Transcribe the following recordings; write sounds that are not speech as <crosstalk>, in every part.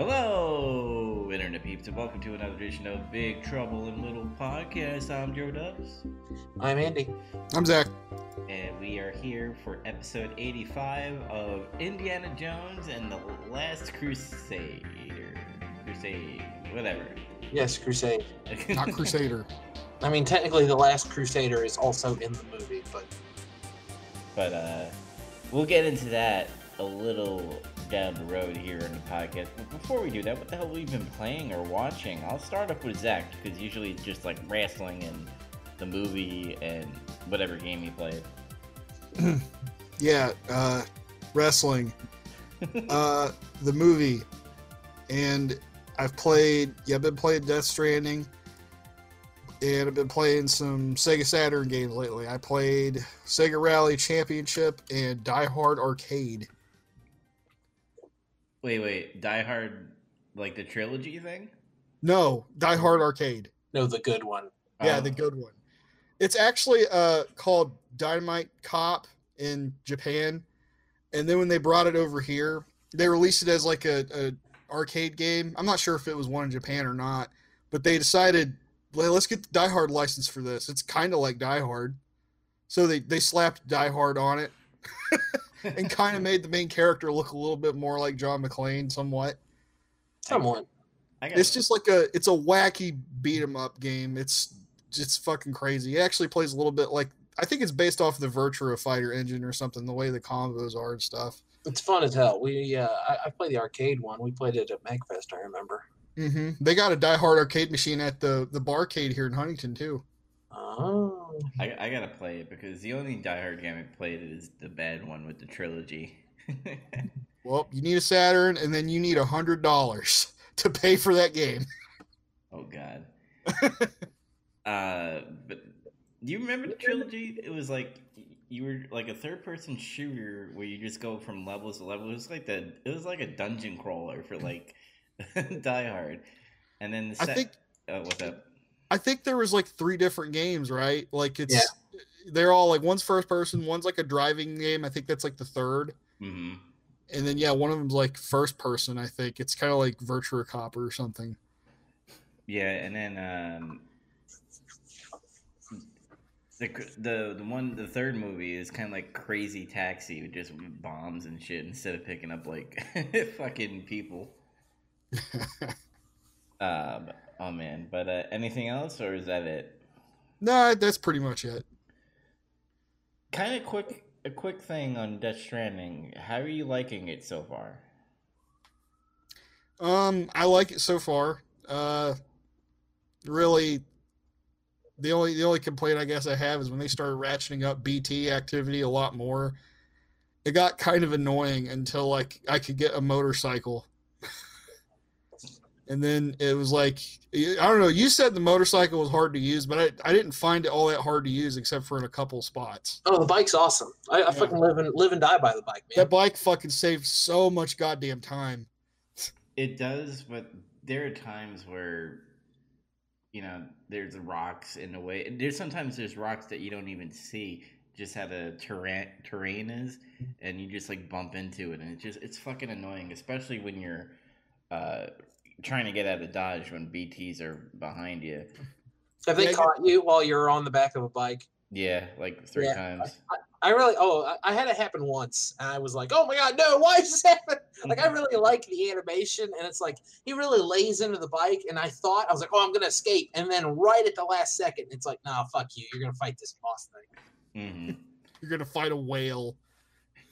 Hello, Internet peeps, and welcome to another edition of Big Trouble in Little Podcast. I'm Joe Dubs, I'm Andy. I'm Zach. and we are here for episode 85 of Indiana Jones and the Last Crusader. Crusade, whatever. Yes, Crusade. <laughs> Not Crusader. I mean, technically, the Last Crusader is also in the movie, but but uh, we'll get into that a little down the road here in the podcast. Before we do that, what the hell have we been playing or watching? I'll start off with Zach because usually it's just like wrestling and the movie and whatever game he played. <clears throat> Yeah, uh, wrestling. <laughs> Uh, the movie. And I've played, yeah, I've been playing Death Stranding. And I've been playing some Sega Saturn games lately. I played Sega Rally Championship and Die Hard Arcade. Wait, wait, Die Hard, like the trilogy thing? No, Die Hard Arcade. no, the good one. Yeah, Oh. the good one. It's actually uh called Dynamite Cop in Japan, and then when they brought it over here, they released it as like a, a arcade game. I'm not sure if it was one in Japan or not, but they decided "Well, let's get the Die Hard license for this. It's kind of like Die Hard, so they they slapped Die Hard on it <laughs> and kind of made the main character look a little bit more like John McClane, somewhat. Somewhat. It's just like a it's a wacky beat 'em up game. It's just fucking crazy. It actually plays a little bit like I think it's based off the Virtua Fighter engine or something. The way the combos are and stuff. It's fun as hell. We, uh, I, I played the arcade one. We played it at Magfest. I remember. Mm-hmm. They got a Die Hard arcade machine at the the barcade here in Huntington too. Oh, I, I gotta play it because the only Die Hard game I played is the bad one with the trilogy. <laughs> Well, you need a Saturn, and then you need a hundred dollars <laughs> to pay for that game. oh God. <laughs> uh, but do you remember the trilogy? It was like you were like a third-person shooter where you just go from levels to level. It was like the it was like a dungeon crawler for like Die Hard, and then the I think oh, what's up? I think there was like three different games, right? Like it's they're all like one's first person, one's like a driving game. I think that's like the third. hmm And then yeah, one of them's like first person. I think it's kind of like Virtua Cop or something. Yeah, and then um, the the the one the third movie is kind of like Crazy Taxi with just bombs and shit instead of picking up like <laughs> fucking people. <laughs> Um, oh man, but uh, anything else or is that it? no, that's pretty much it. Kind of quick, a quick thing on Death Stranding. How are you liking it so far? Um, I like it so far. Uh, really, the only the only complaint I guess I have is when they started ratcheting up BT activity a lot more. It got kind of annoying until like I could get a motorcycle, and then it was like I don't know. You said the motorcycle was hard to use, but I, I didn't find it all that hard to use except for in a couple spots. oh, the bike's awesome. I, I fucking live and live and die by the bike, man. That bike fucking saved so much goddamn time. It does, but there are times where you know there's rocks in the way. There's sometimes there's rocks that you don't even see, just how the terrain terrain is, and you just like bump into it, and it's just it's fucking annoying, especially when you're uh, trying to get out of dodge when BTS are behind you. Have they Yeah, caught you while you're on the back of a bike? Yeah, like three Yeah. times. I really, oh, I- I had it happen once, and I was like, oh my god, no, <laughs> why is this happening? Like, I really like the animation, and it's like he really lays into the bike, and I thought I was like, oh, I'm gonna escape, and then right at the last second, it's like, nah, fuck you, you're gonna fight this boss thing. hmm <laughs> You're gonna fight a whale.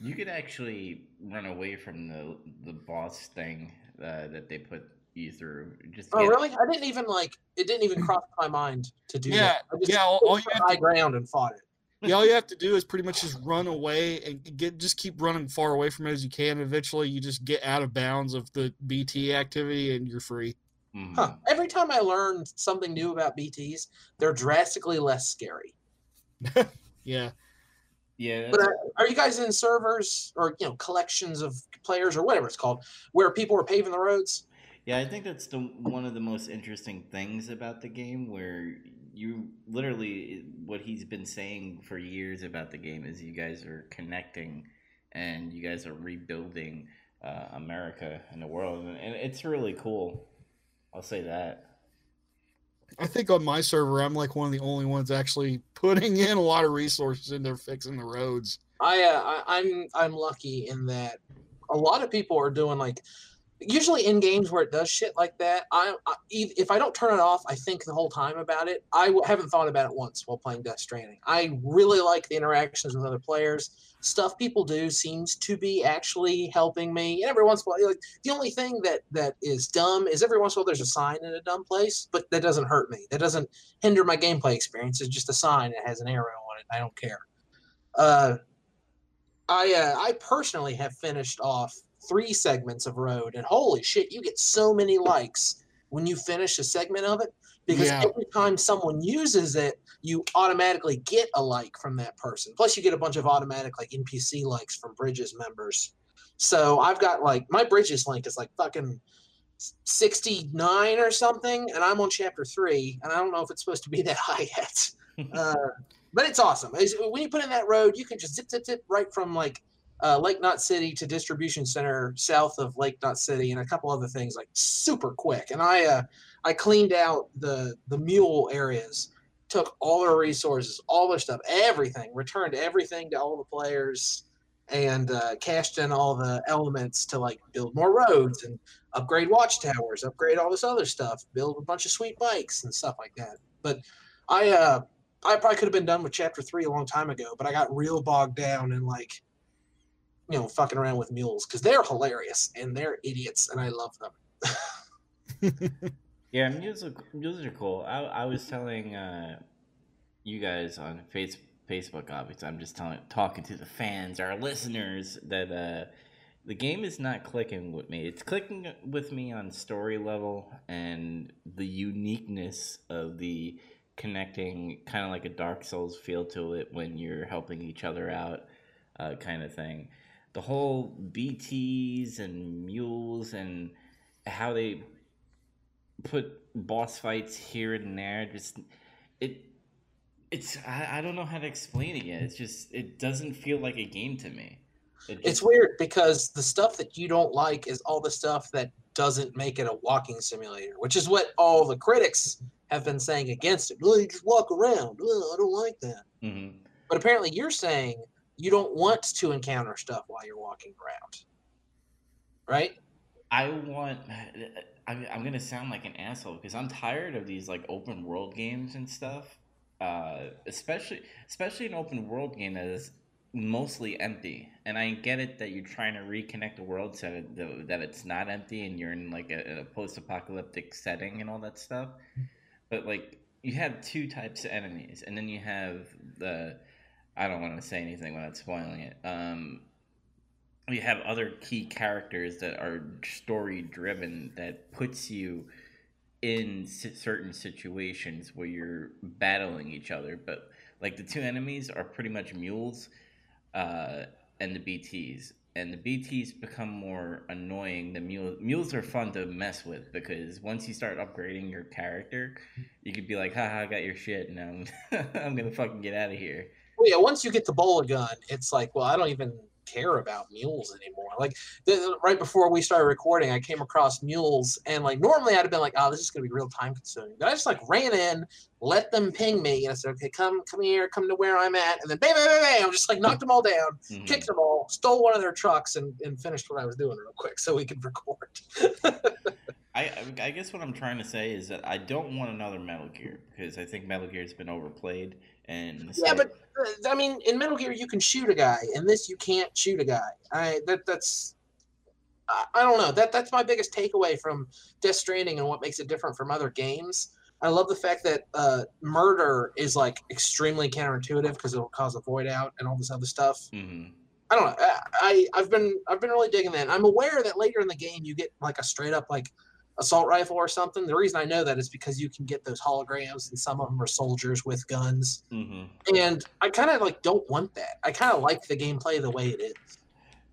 You could actually run away from the the boss thing uh, that they put you through. Just Oh, get- really? I didn't even like it. Didn't even cross my mind to do Yeah, that. I just yeah, all- all you have high to- ground and fought it. yeah, all you have to do is pretty much just run away and get just keep running far away from it as you can. Eventually, you just get out of bounds of the BT activity and you're free. Mhm. Huh. Every time I learn something new about BTS, they're drastically less scary. <laughs> Yeah, Yeah, But uh, are you guys in servers or you know collections of players or whatever it's called, where people are paving the roads? Yeah, I think that's the one of the most interesting things about the game where you literally what he's been saying for years about the game is you guys are connecting and you guys are rebuilding uh, America and the world, and, and it's really cool. I'll say that. I think on my server, I'm like one of the only ones actually putting in a lot of resources into fixing the roads. I, uh, I I'm I'm lucky in that a lot of people are doing like usually in games where it does shit like that. I, I if I don't turn it off, I think the whole time about it. I w- haven't thought about it once while playing Death Stranding. I really like the interactions with other players. Stuff people do seems to be actually helping me. And every once in a while, like the only thing that that is dumb is every once in a while there's a sign in a dumb place, but that doesn't hurt me. That doesn't hinder my gameplay experience. It's just a sign that has an arrow on it. I don't care. Uh, I uh, I personally have finished off three segments of road, and holy shit, you get so many likes when you finish a segment of it because Yeah. every time someone uses it, you automatically get a like from that person. Plus, you get a bunch of automatic like NPC likes from Bridges members. So I've got like my Bridges link is like fucking 69 or something, and I'm on chapter three, and I don't know if it's supposed to be <laughs> that high yet. <laughs> uh, but it's awesome. It's- when you put in that road, you can just zip, zip, zip right from like uh, Lake Knot City to distribution center south of Lake Knot City, and a couple other things like super quick. And I uh, I cleaned out the the mule areas, took all their resources, all their stuff, everything, returned everything to all the players, and uh, cashed in all the elements to like build more roads and upgrade watchtowers, upgrade all this other stuff, build a bunch of sweet bikes and stuff like that. But I uh I probably could have been done with chapter three a long time ago, but I got real bogged down in like you know fucking around with mules because they're hilarious and they're idiots and I love them. <laughs> Yeah, mules are, mules are cool. I, I was telling uh, you guys on face, Facebook, obviously, I'm just telling, talking to the fans, our listeners, that uh, the game is not clicking with me. It's clicking with me on story level and the uniqueness of the connecting, kind of like a Dark Souls feel to it when you're helping each other out, uh, kind of thing. The whole BTs and mules and how they put boss fights here and there. Just it, it's I, I don't know how to explain it yet. It's just it doesn't feel like a game to me. It It's weird because the stuff that you don't like is all the stuff that doesn't make it a walking simulator, which is what all the critics have been saying against it. Oh, you just walk around. Oh, I don't like that. Mhm. But apparently, you're saying you don't want to encounter stuff while you're walking around, right? I want. I'm, I'm gonna sound like an asshole because I'm tired of these like open world games and stuff. Uh, especially, especially an open world game that is mostly empty. And I get it that you're trying to reconnect the world so that, it's not empty and you're in like a, a post-apocalyptic setting and all that stuff. But like, you have two types of enemies, and then you have the. I don't want to say anything without spoiling it. Um, you have other key characters that are story driven that puts you in certain situations where you're battling each other but like the two enemies are pretty much mules uh, and the bts and the bts become more annoying the mules mules are fun to mess with because once you start upgrading your character you could be like haha i got your shit and i'm, <laughs> I'm gonna fucking get out of here yeah, once you get the bola gun, it's like, well, I don't even care about mules anymore. Like the, right before we started recording, I came across mules, and like normally I'd have been like, oh, this is gonna be real time consuming. But I just like ran in, let them ping me, and I said, okay, come, come here, come to where I'm at, and then bam, bam, bam, bam, I'm just like knocked them all down, Mhm. kicked them all, stole one of their trucks, and, and finished what I was doing real quick so we could <laughs> record. <laughs> I, I guess what I'm trying to say is that I don't want another Metal Gear because I think Metal Gear's been overplayed and Yeah, but uh, I mean, in Metal Gear, you can shoot a guy. and this, you can't shoot a guy. I that that's I, I don't know. That that's my biggest takeaway from Death Stranding and what makes it different from other games. I love the fact that uh, murder is like extremely counterintuitive because it'll cause a void out and all this other stuff. Mhm. I don't know. I, I I've been I've been really digging that. I'm aware that later in the game you get like a straight up like assault rifle or something. The reason I know that is because you can get those holograms and some of them are soldiers with guns Mhm. and I kind of like don't want that. I kind of like the gameplay the way it is.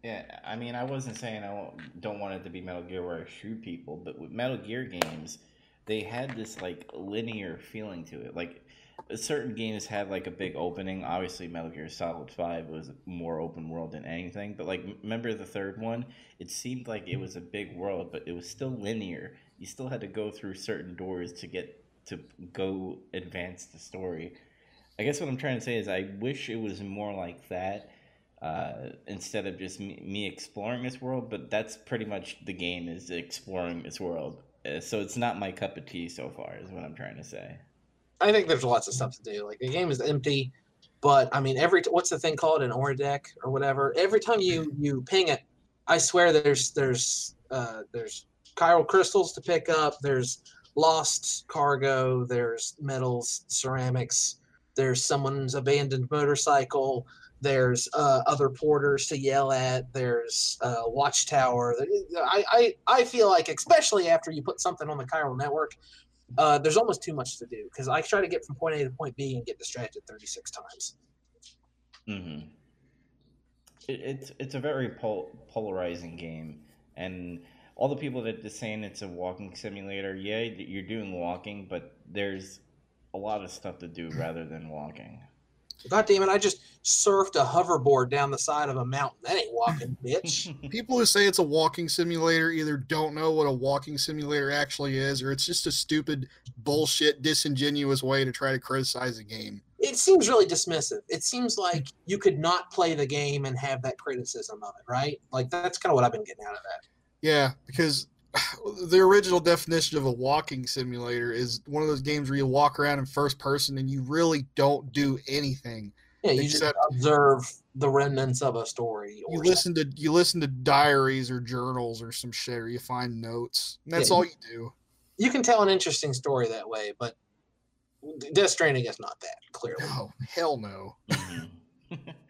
Yeah, I mean, I wasn't saying I don't want it to be Metal Gear where I shoot people, but with Metal Gear games, they had this like linear feeling to it. Like certain games had like a big opening. Obviously, Metal Gear Solid Five was more open world than anything. But like, remember the third one? It seemed like it was a big world, but it was still linear. You still had to go through certain doors to get to go advance the story. I guess what I'm trying to say is I wish it was more like that uh, instead of just me, me, exploring this world. But that's pretty much the game is exploring this world. Uh, so it's not my cup of tea so far, is what I'm trying to say. I think there's lots of stuff to do. Like the game is empty, but I mean, every what's the thing called an Odradek or whatever. Every time you you ping it, I swear there's there's uh, there's chiral crystals to pick up. There's lost cargo. There's metals, ceramics. There's someone's abandoned motorcycle. There's uh, other porters to yell at. There's a watchtower. I, I I feel like, especially after you put something on the chiral network, uh, there's almost too much to do because I try to get from point A to point B and get distracted 36 times. Mm-hmm. It, it's it's a very pol- polarizing game, and all the people that are saying it's a walking simulator, yeah, you're doing walking, but there's a lot of stuff to do rather than walking. God damn it! I just surfed a hoverboard down the side of a mountain. That ain't walking, <laughs> bitch. People who say it's a walking simulator either don't know what a walking simulator actually is, or it's just a stupid, bullshit, disingenuous way to try to criticize a game. It seems really dismissive. It seems like you could not play the game and have that criticism of it, right? Like that's kind of what I've been getting out of that. Yeah, because <sighs> the original definition of a walking simulator is one of those games where you walk around in first person and you really don't do anything. Yeah, you except just observe the remnants of a story. you listen to you listen to diaries or journals or some shit, or you find notes. And that's yeah, all you do. You can tell an interesting story that way, but Death Stranding is not that clearly. No, hell no. Mm-hmm. <laughs>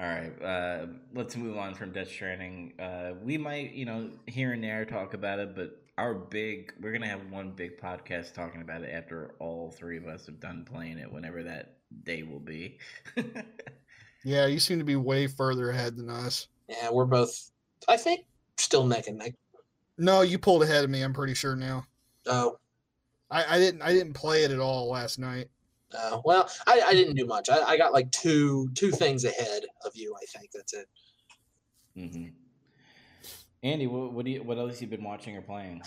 All right, uh, let's move on from Death Stranding. Uh, we might, you know, here and there talk about it, but our big, we're gonna have one big podcast talking about it after all three of us have done playing it, whenever that day will be. <laughs> yeah, you seem to be way further ahead than us. Yeah, we're both, I think, still neck and neck. No, you pulled ahead of me. I'm pretty sure now. Oh, I, I didn't. I didn't play it at all last night. Uh, well, I, I didn't do much. I, I got like two two things ahead of you. I think that's it. Mm-hmm. Andy, what, what do you what else you been watching or playing?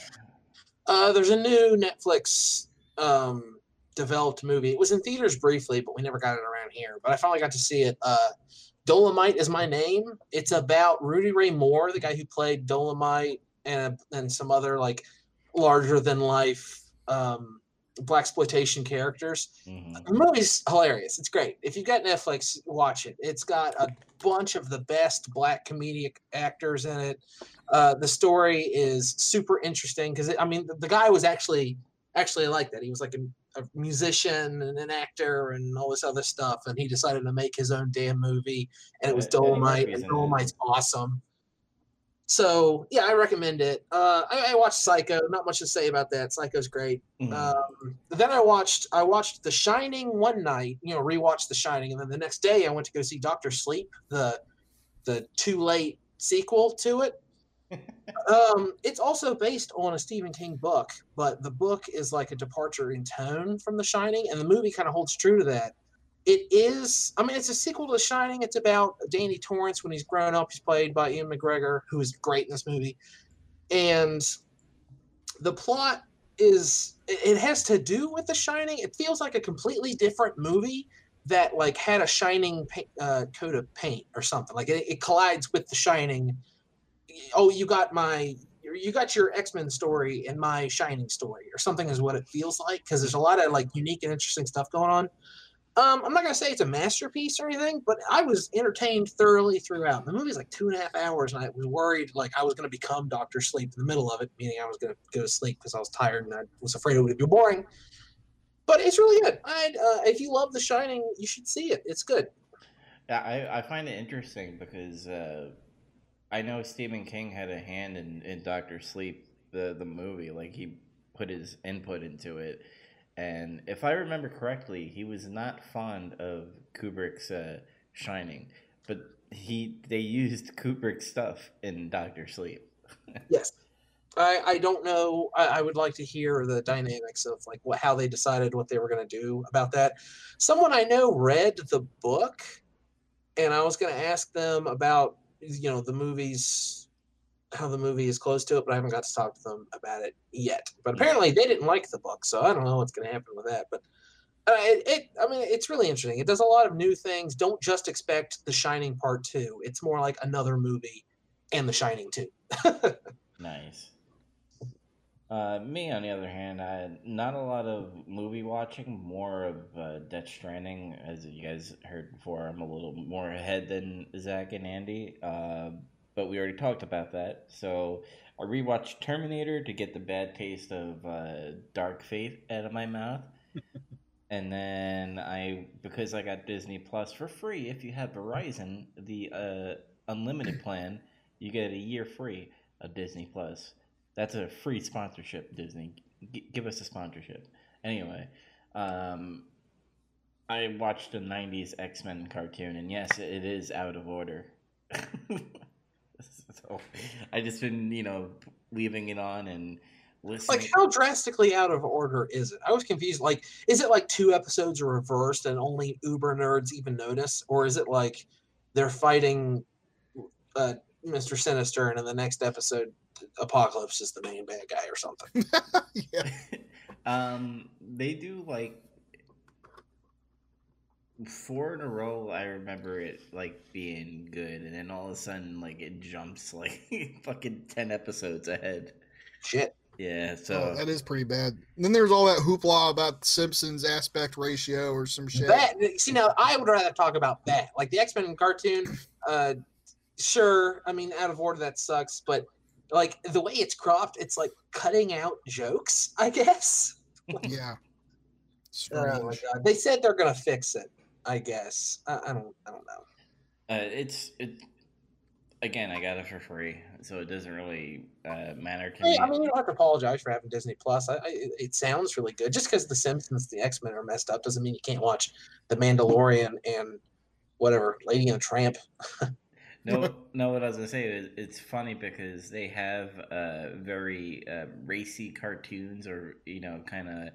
Uh, there's a new Netflix um, developed movie. It was in theaters briefly, but we never got it around here. But I finally got to see it. Uh, Dolemite is my name. It's about Rudy Ray Moore, the guy who played Dolemite and and some other like larger than life um, black exploitation characters. Mm-hmm. The movie's hilarious. It's great. If you've got Netflix, watch it. It's got a bunch of the best black comedic actors in it. Uh, the story is super interesting because I mean the, the, guy was actually actually like that. He was like a, a, musician and an actor and all this other stuff, and he decided to make his own damn movie, and it was Dolemite. And Dolemite's awesome. So yeah, I recommend it. Uh, I, I, watched Psycho. Not much to say about that. Psycho's great. Mm-hmm. Um, then I watched I watched The Shining one night. You know, rewatched The Shining, and then the next day I went to go see Doctor Sleep, the the too late sequel to it. <laughs> um, it's also based on a Stephen King book, but the book is like a departure in tone from The Shining, and the movie kind of holds true to that it is i mean it's a sequel to The shining. It's about danny torrance when he's grown up. He's played by Ewan McGregor who is great in this movie. And the plot is it has to do with the shining. It feels like a completely different movie that like had a shining uh, coat of paint or something. Like it, it collides with the shining. Oh you got my you got your x-men story and my shining story or something is what it feels like because there's a lot of like unique and interesting stuff going on um, I'm not gonna say it's a masterpiece or anything, but I was entertained thoroughly throughout. The movie's like two and a half hours, and I was worried like I was gonna become Doctor Sleep in the middle of it, meaning I was gonna go to sleep because I was tired and I was afraid it would be boring. But it's really good. i uh, if you love The Shining, you should see it. It's good. Yeah, I, I find it interesting because uh, I know Stephen King had a hand in, in Doctor Sleep, the the movie. Like he put his input into it and if I remember correctly, he was not fond of Kubrick's uh, Shining, but he they used Kubrick stuff in Doctor Sleep. <laughs> yes, I, I don't know. I, I would like to hear the dynamics of like what how they decided what they were going to do about that. Someone I know read the book, and I was going to ask them about you know the movies, how the movie is close to it, but I haven't got to talk to them about it yet. But apparently they didn't like the book, so I don't know what's going to happen with that. But uh, it, it, I mean, it's really interesting. It does a lot of new things. Don't just expect The Shining Part Two. It's more like another movie and The Shining Two. <laughs> Nice. Uh, me, on the other hand, I not a lot of movie watching, more of uh, Death Stranding. As you guys heard before, I'm a little more ahead than Zach and Andy, uh, but we already talked about that. So I rewatched Terminator to get the bad taste of uh, Dark Fate out of my mouth. <laughs> and then I, because I got Disney Plus for free, if you have Verizon, the uh, unlimited <coughs> plan, you get a year free of Disney Plus. That's a free sponsorship, Disney. G- give us a sponsorship. Anyway, um, I watched a 90s X Men cartoon, and yes, it is out of order. <laughs> <laughs> so I just been, you know, leaving it on and listening. like how drastically out of order is it? I was confused. Like, is it like two episodes are reversed and only Uber nerds even notice, or is it like they're fighting uh, Mr. Sinister, and in the next episode, Apocalypse is the main bad guy or something? <laughs> yeah. <laughs> um, they do like four in a row. I remember it like being good, and then all of a sudden, like it jumps <laughs> like fucking ten episodes ahead. Shit. Yeah, so Oh, that is pretty bad. And then there's all that hoopla about Simpsons aspect ratio or some shit. That see now, I would rather talk about that. Like the X Men cartoon, uh, sure. I mean, out of order that sucks, but like the way it's cropped, it's like cutting out jokes. I guess. <laughs> yeah. Oh my god! They said they're gonna fix it. I guess. I, I don't. I don't know. uh, it's it. Again, I got it for free, so it doesn't really uh, matter to me. I mean, you don't have to apologize for having Disney Plus. I, I, it- it sounds really good. Just because The Simpsons, The X Men are messed up, doesn't mean you can't watch The Mandalorian and whatever Lady and the Tramp. <laughs> No, no. What I was gonna say is, it's funny because they have uh, very uh, racy cartoons, or you know, kind of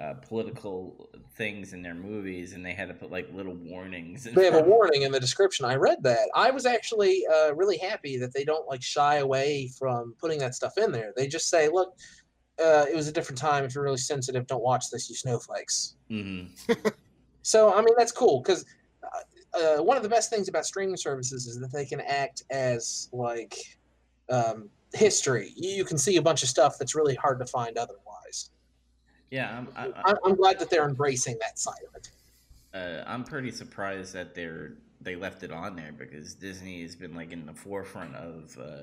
uh, political things in their movies, and they had to put like little warnings. in They have a warning in the description. I read that. I was actually uh, really happy that they don't like shy away from putting that stuff in there. They just say, "Look, uh, it was a different time. If you're really sensitive, don't watch this, you snowflakes." Mhm. <laughs> So I mean that's cool because uh, uh, one of the best things about streaming services is that they can act as like um, history. You, you can see a bunch of stuff that's really hard to find otherwise. Yeah, I'm. I, I, I'm, I'm glad that they're embracing that side of it. uh, I'm pretty surprised that they're they left it on there because Disney has been like in the forefront of uh,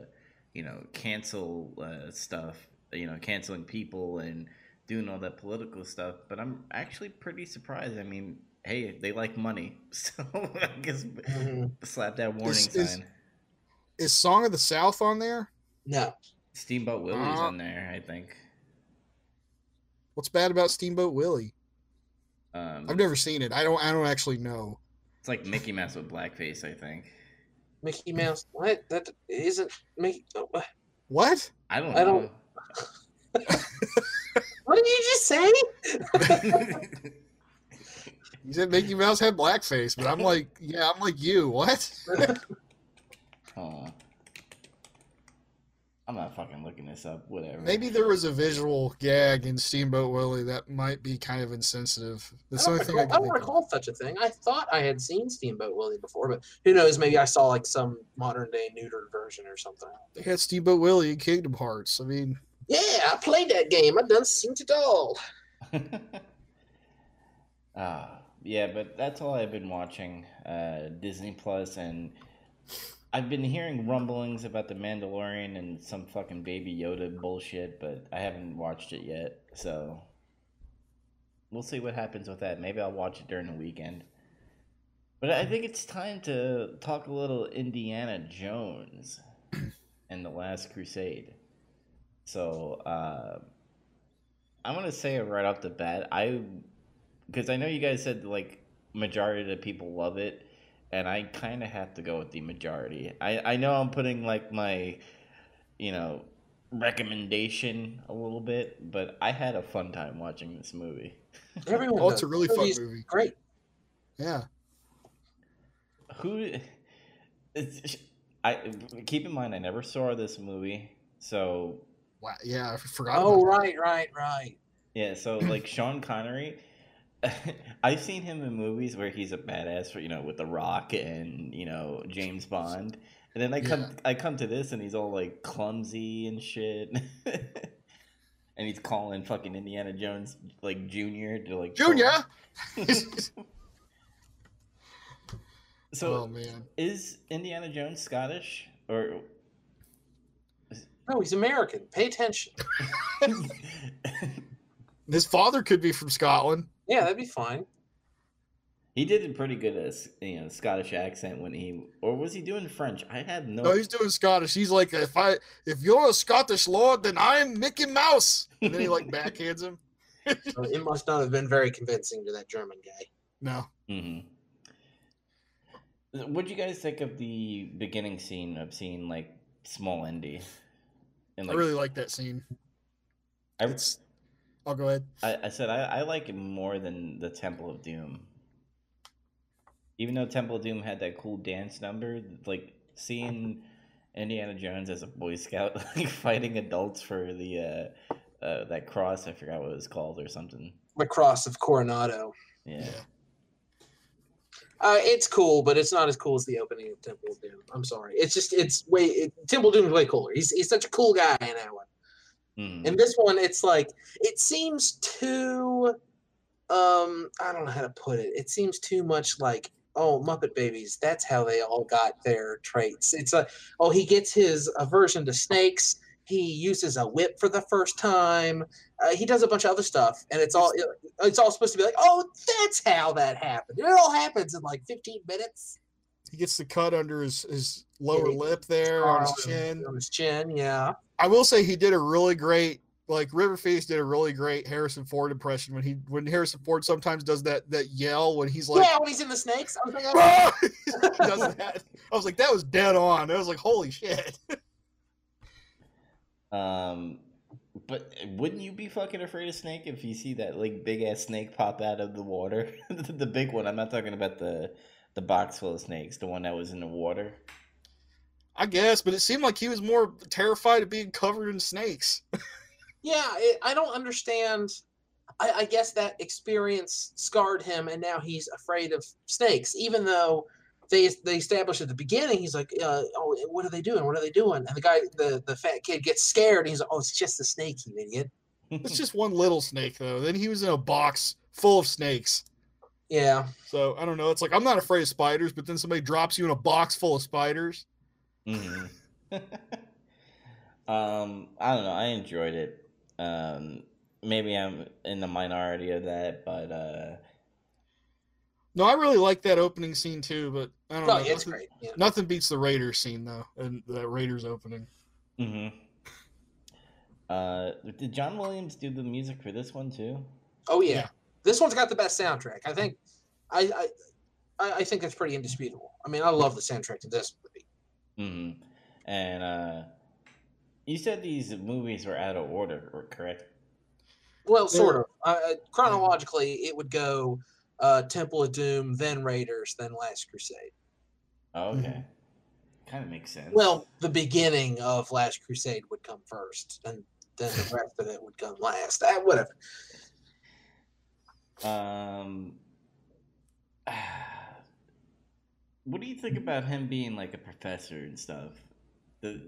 you know cancel uh, stuff, you know canceling people and doing all that political stuff. But I'm actually pretty surprised. I mean, hey, they like money, <laughs> so I guess Mhm. slap that warning Is- is- sign. Is Song of the South on there? No, Steamboat Willie's Uh, on there, I think. What's bad about Steamboat Willie? Um, I've never seen it. I don't. I don't actually know. It's like Mickey Mouse with blackface, I think. Mickey Mouse. What? That isn't Mickey. oh, what What? I don't I know. don't- <laughs> what did you just say? <laughs> You said Mickey Mouse had blackface, but I'm like, yeah, I'm like you. What? <laughs> I'm not fucking looking this up. Whatever. Maybe there was a visual gag in Steamboat Willie that might be kind of insensitive. That's the I only don't, thing I recall, I can don't think of. recall such a thing. I thought I had seen Steamboat Willie before, but who knows? Maybe I saw like some modern day neutered version or something. They had Steamboat Willie in Kingdom Hearts. I mean, Yeah, I played that game. I done seen it all. <laughs> Ah, yeah, but that's all I've been watching. Uh, Disney Plus, and I've been hearing rumblings about the Mandalorian and some fucking Baby Yoda bullshit, but I haven't watched it yet. So we'll see what happens with that. Maybe I'll watch it during the weekend. But I think it's time to talk a little Indiana Jones <clears throat> and the Last Crusade. So uh, I'm gonna say it right off the bat. I because I know you guys said like majority of the people love it, and I kind of have to go with the majority. I I know I'm putting like my, you know, recommendation a little bit, but I had a fun time watching this movie. <laughs> Everyone Oh, it's a really fun movie. Great. Yeah. Who? It's, I keep in mind I never saw this movie, so Wow. Yeah, I forgot. Oh, about that. right, right, right. yeah. So like Sean Connery, <laughs> I've seen him in movies where he's a badass, for, you know, with The Rock and you know James Bond, and then I come Yeah. I come to this and he's all like clumsy and shit. <laughs> And he's calling fucking Indiana Jones like Junior to like Junior. <laughs> So oh man. is Indiana Jones Scottish or No, he's American. Pay attention. His father could be from Scotland. Yeah, that'd be fine. he did a pretty good uh, you know Scottish accent when he or was he doing French? I have no. No, he's doing Scottish. He's like, if I if you're a Scottish lord, then I'm Mickey Mouse. And then he like <laughs> backhands him. So it must not have been very convincing to that German guy. No. hmm What do you guys think of the beginning scene of seeing like small Indy? And I really like that scene. I, It's I'll go ahead. I, I said I, I like it more than the Temple of Doom. Even though Temple of Doom had that cool dance number, like seeing Indiana Jones as a Boy Scout, <laughs> like fighting adults for the uh, uh, that cross, I forgot what it was called or something. The Cross of Coronado. Yeah. Yeah. Uh, it's cool, but it's not as cool as the opening of Temple of Doom. I'm sorry. It's just it's way it, Temple of Doom is way cooler. He's he's such a cool guy in that one. Mhm. In this one, it's like it seems too um I don't know how to put it. It seems too much like oh Muppet Babies. That's how they all got their traits. It's a oh he gets his aversion to snakes. He uses a whip for the first time. Uh, he does a bunch of other stuff, and it's all it's all supposed to be like oh that's how that happened. It all happens in like 15 minutes. He gets the cut under his, his lower Yeah, lip there on his chin. On his chin, yeah. I will say he did a really great like River Riverface did a really great Harrison Ford impression when he when Harrison Ford sometimes does that that yell when he's like yeah, when he's in the snakes. I was like, <laughs> oh, "Ah!" Does that. I was like that was dead on. I was like holy shit. <laughs> Um, but wouldn't you be fucking afraid of snake if you see that like big ass snake pop out of the water? the, <laughs> the big one. I'm not talking about the the box full of snakes. The one that was in the water. I guess, but it seemed like he was more terrified of being covered in snakes. <laughs> Yeah, it, I don't understand. I, I guess that experience scarred him, and now he's afraid of snakes. Even though they they established at the beginning, he's like, uh, "Oh, what are they doing? What are they doing?" And the guy, the the fat kid, gets scared. And he's like, "Oh, it's just a snake, you idiot." <laughs> It's just one little snake though. Then he was in a box full of snakes. Yeah, So I don't know. It's like I'm not afraid of spiders, but then somebody drops you in a box full of spiders. Hmm um, I don't know. I enjoyed it. Um, maybe I'm in the minority of that, but uh, No, I really like that opening scene too, but I don't oh, know. it's nothing, great. Yeah. nothing beats the Raiders scene though, and the Raiders opening. hmm Uh, did John Williams do the music for this one too? Oh yeah. Yeah. this one's got the best soundtrack. I think. I I I I think that's pretty indisputable. I mean, I love the soundtrack to this movie. hmm And uh, you said these movies were out of order, correct? Well, sort Yeah. of. Uh, chronologically, it would go uh, Temple of Doom, then Raiders, then Last Crusade. Oh, okay. Kind of makes sense. Well, the beginning of Last Crusade would come first, and then the rest of it would come last. Uh, whatever. um, <sighs> what do you think about him being like a professor and stuff? The,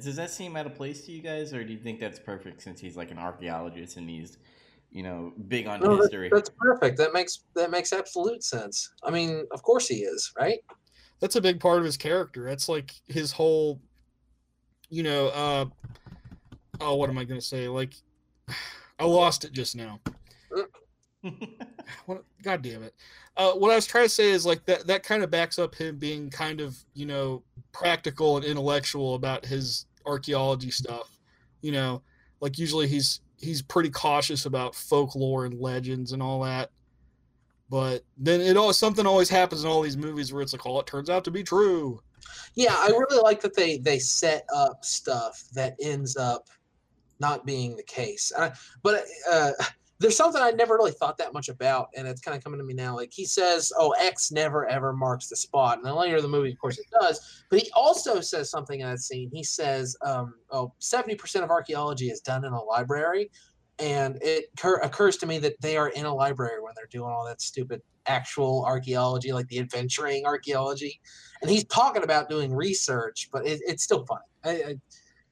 does that seem out of place to you guys, or do you think that's perfect since he's like an archaeologist and he's, you know, big on No, that- history? that's perfect. That makes that makes absolute sense. I mean, of course he is, right? That's a big part of his character. That's like his whole, you know, uh, oh, what am I gonna say? Like, <sighs> I lost it just now. <laughs> God damn it. Uh, what I was trying to say is like that that kind of backs up him being kind of, you know, practical and intellectual about his archaeology stuff. You know, like usually he's he's pretty cautious about folklore and legends and all that. But then it always something always happens in all these movies where it's like, oh, it turns out to be true. Yeah, I really like that they they set up stuff that ends up not being the case. Uh, but uh, there's something I never really thought that much about, and it's kind of coming to me now. Like he says, "Oh, X never ever marks the spot," and then later in the movie, of course, it does. But he also says something in that scene. He says, um, "Oh, 70 percent of archaeology is done in a library." And it cur- occurs to me that they are in a library when they're doing all that stupid actual archaeology, like the adventuring archaeology. And he's talking about doing research, but it, it's still funny. I, I,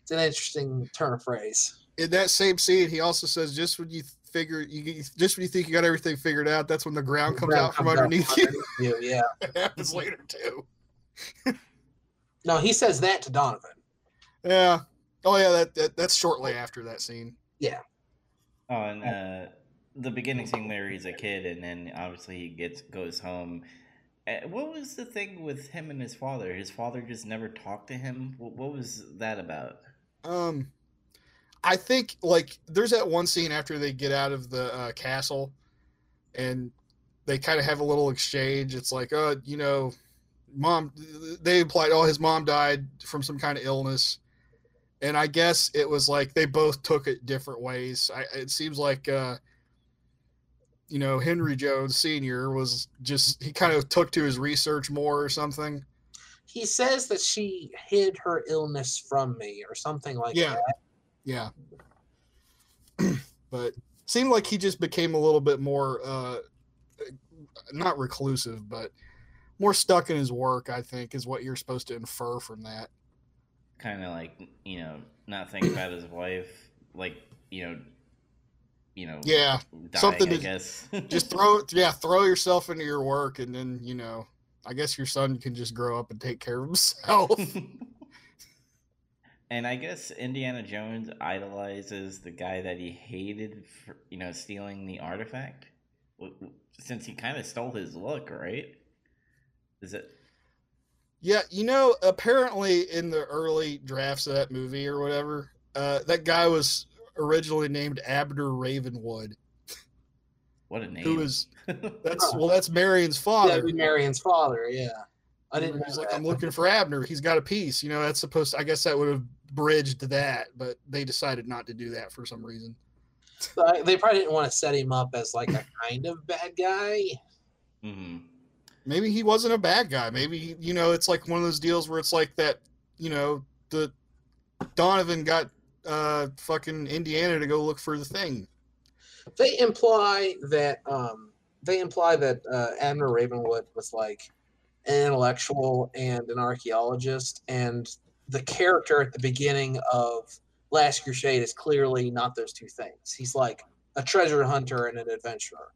it's an interesting turn of phrase. In that same scene, he also says, "Just when you figure you just when you think you got everything figured out, that's when the ground comes Ground out from comes underneath you." you. Yeah. <laughs> it happens later too. No, he says that to Donovan. Yeah. Oh yeah, that, that that's shortly after that scene. Yeah. Oh, and uh, the beginning scene where he's a kid, and then obviously he gets goes home. Uh, what was the thing with him and his father? His father just never talked to him. What, what was that about? Um, I think like there's that one scene after they get out of the uh, castle, and they kind of have a little exchange. It's like, uh, you know, mom. They implied, oh, his mom died from some kind of illness, and I guess it was like they both took it different ways. I, it seems like, uh, you know, Henry Jones Senior was just he kind of took to his research more or something. He says that she hid her illness from me or something like Yeah. that. Yeah. but seemed like he just became a little bit more uh not reclusive, but more stuck in his work, I think, is what you're supposed to infer from that. Kind of like you know, not thinking about his wife, like you know, you know, Yeah. dying, something I to- guess. <laughs> Just throw it yeah, throw yourself into your work and then, you know, I guess your son can just grow up and take care of himself. <laughs> and I guess Indiana Jones idolizes the guy that he hated for you know stealing the artifact, W- w- since he kind of stole his look, right? Is it? Yeah, you know, apparently in the early drafts of that movie or whatever, uh, that guy was originally named Abner Ravenwood, What a name! who was <laughs> that's well, that's Marion's father. That'd be Marion's father. Yeah, I didn't. Know He's like, that. I'm looking for Abner. He's got a piece. You know, that's supposed. I guess that would have bridged that, but they decided not to do that for some reason. Uh, they probably didn't want to set him up as like a kind of bad guy. hmm Maybe he wasn't a bad guy. Maybe you know, it's like one of those deals where it's like that. You know, the Donovan got uh fucking Indiana to go look for the thing. They imply that um, they imply that uh, Abner Ravenwood was like an intellectual and an archaeologist, and the character at the beginning of Last Crusade is clearly not those two things. He's like a treasure hunter and an adventurer.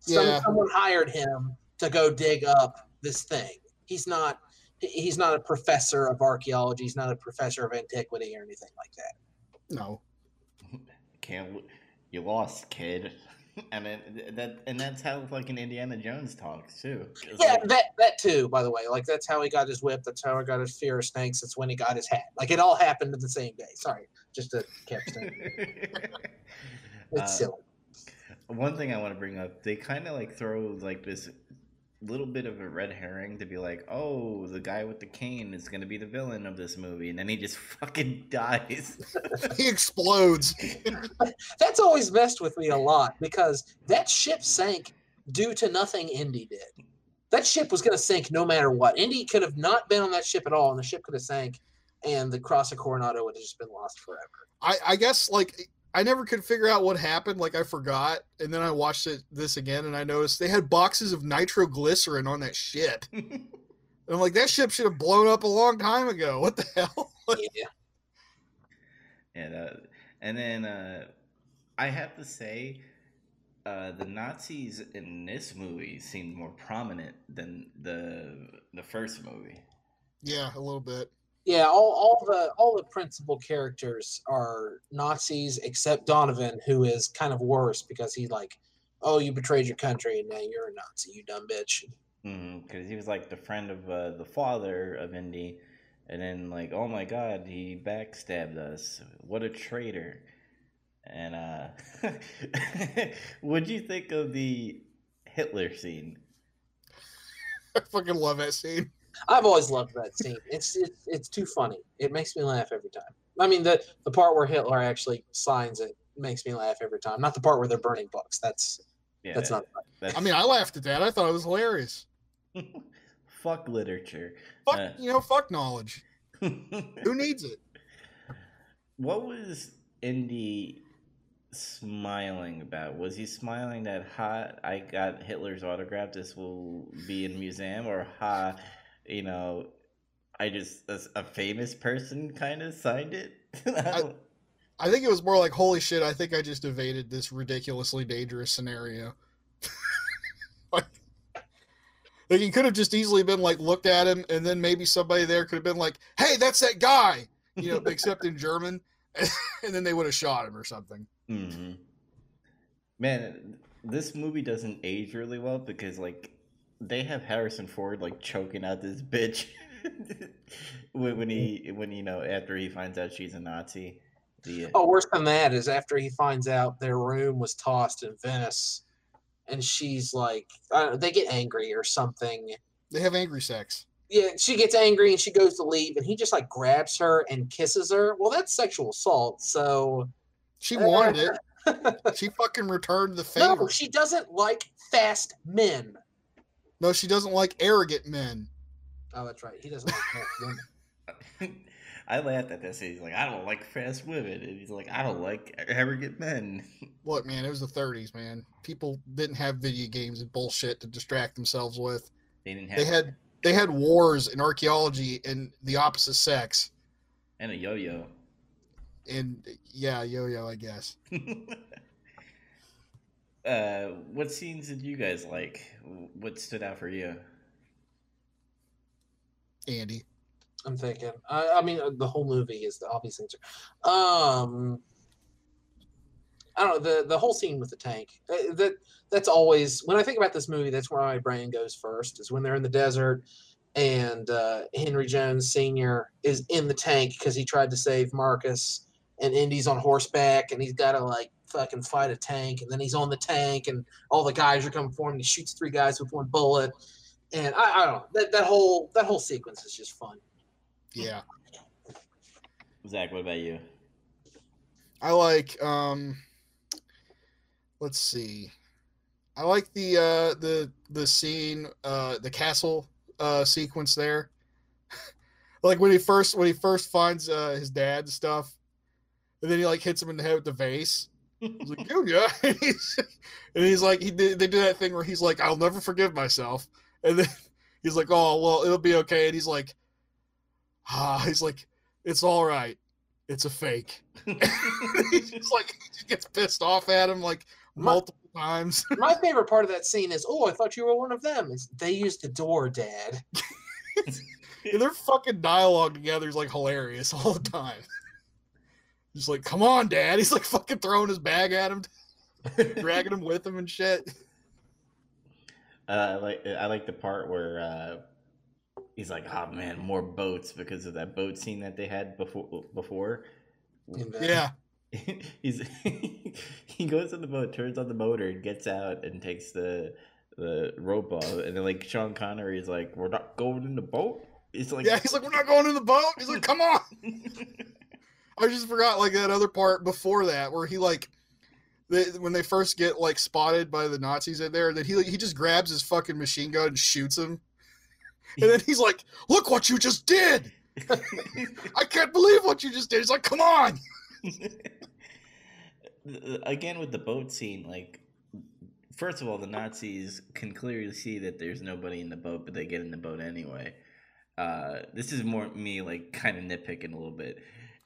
Some, Yeah. Someone hired him to go dig up this thing. He's not. He's not a professor of archaeology. He's not a professor of antiquity or anything like that. No, Can't you lost, kid? <laughs> And then that and that's how fucking Indiana Jones talks too. It's Yeah, like- that that too. By the way, like that's how he got his whip. That's how he got his fear of snakes. That's when he got his hat. Like it all happened in the same day. Sorry, just a capstone. <laughs> It's Uh, silly. One thing I want to bring up, they kind of like throw like this little bit of a red herring to be like, oh, the guy with the cane is gonna be the villain of this movie, and then he just <laughs> fucking dies. <laughs> he explodes. <laughs> That's always messed with me a lot because that ship sank due to nothing Indy did. That ship was going to sink no matter what. Indy could have not been on that ship at all, and the ship could have sank, and the Cross of Coronado would have just been lost forever. I, I guess like I never could figure out what happened. Like I forgot, and then I watched it this again, and I noticed they had boxes of nitroglycerin on that ship. <laughs> And I'm like, that ship should have blown up a long time ago. <laughs> What the hell? <laughs> Yeah. Yeah, that, and then uh, I have to say, uh, the Nazis in this movie seemed more prominent than the the first movie. yeah, a little bit. Yeah, all, all the all the principal characters are Nazis except Donovan, who is kind of worse because he's like, "Oh, you betrayed your country, and now you're a Nazi, you dumb bitch." Because he was like the friend of uh, the father of Indy, and then like, oh my god, he backstabbed us. What a traitor! And uh, <laughs> what'd you think of the Hitler scene? <laughs> I fucking love that scene. I've always loved that scene. It's it's it's too funny. It makes me laugh every time. I mean the the part where Hitler actually signs it makes me laugh every time. Not the part where they're burning books. That's Yeah, that's not funny. that's- I mean, I laughed at that. I thought it was hilarious. <laughs> fuck literature. Fuck, Uh, you know, fuck knowledge. <laughs> Who needs it? what was Indy smiling about? Was he smiling that ha I got Hitler's autograph, this will be in museum, or ha, you know, I just a, a famous person kind of signed it? <laughs> I I think it was more like, holy shit, I think I just evaded this ridiculously dangerous scenario. <laughs> like, like he could have just easily been like looked at him, and then maybe somebody there could have been like, "Hey, that's that guy," you know, except in German, <laughs> and then they would have shot him or something. Mhm. Man, this movie doesn't age really well because like they have Harrison Ford like choking out this bitch <laughs> when, when he when you know after he finds out she's a Nazi. The uh, Oh, worse than that is after he finds out their room was tossed in Venice, and she's like, I don't know, they get angry or something. They have angry sex. Yeah, she gets angry and she goes to leave, and he just like grabs her and kisses her. Well, that's sexual assault. So She wanted it. <laughs> She fucking returned the favor. no, she doesn't like fast men. No, she doesn't like arrogant men. Oh, that's right. He doesn't like fast <laughs> women. I laughed at this. He's like, I don't like fast women, and he's like, I don't like arrogant men. Look, man, it was the 30s, man. People didn't have video games and bullshit to distract themselves with. They didn't have They had they had wars and archaeology and the opposite sex. and a yo-yo. And yeah, yo-yo, I guess. <laughs> uh, what scenes did you guys like? What stood out for you? Andy. I'm thinking. I, I mean, uh, the whole movie is the obvious answer. Um, I don't know the the whole scene with the tank. uh, That that's always when I think about this movie. That's where my brain goes first. Is when they're in the desert, and uh, Henry Jones Sr. is in the tank because he tried to save Marcus, and Indy's on horseback, and he's got to like fucking fight a tank, and then he's on the tank, and all the guys are coming for him. And he shoots three guys with one bullet, and I, I don't know that that whole that whole sequence is just fun. Yeah. Zach, what about you? I like um let's see. I like the uh the the scene uh the castle uh sequence there. <laughs> like when he first when he first finds uh his dad and stuff and then he like hits him in the head with the vase. He's like, "Yo, yeah." <laughs> and he's, like he did they do that thing where he's like, "I'll never forgive myself." And then <laughs> he's like, "Oh, well, it'll be okay." And he's like ah, he's like, "It's all right. It's a fake." <laughs> he's just like he just gets pissed off at him like My- multiple times. My favorite part of that scene is, oh, I thought you were one of them. It's, they used the door, Dad. And their fucking dialogue together is like hilarious all the time. He's like, "Come on, Dad!" <laughs> He's like fucking throwing his bag at him, <laughs> dragging him with him and shit. Uh, I like I like the part where uh, he's like, "Oh man, more boats," because of that boat scene that they had before. Before, Yeah, <laughs> he's he goes on the boat, turns on the motor, and gets out and takes the the rope off, and then like Sean Connery is like, "We're not going in the boat." He's like, yeah. He's like, "We're not going in the boat." He's like, "Come on." I just forgot like that other part before that where he like they, when they first get like spotted by the Nazis in there, that he he just grabs his fucking machine gun and shoots him, and then he's like, "Look what you just did! <laughs> I can't believe what you just did." He's like, "Come on!" <laughs> again with the boat scene like first of all the nazis can clearly see that there's nobody in the boat but they get in the boat anyway uh, this is more me like kind of nitpicking a little bit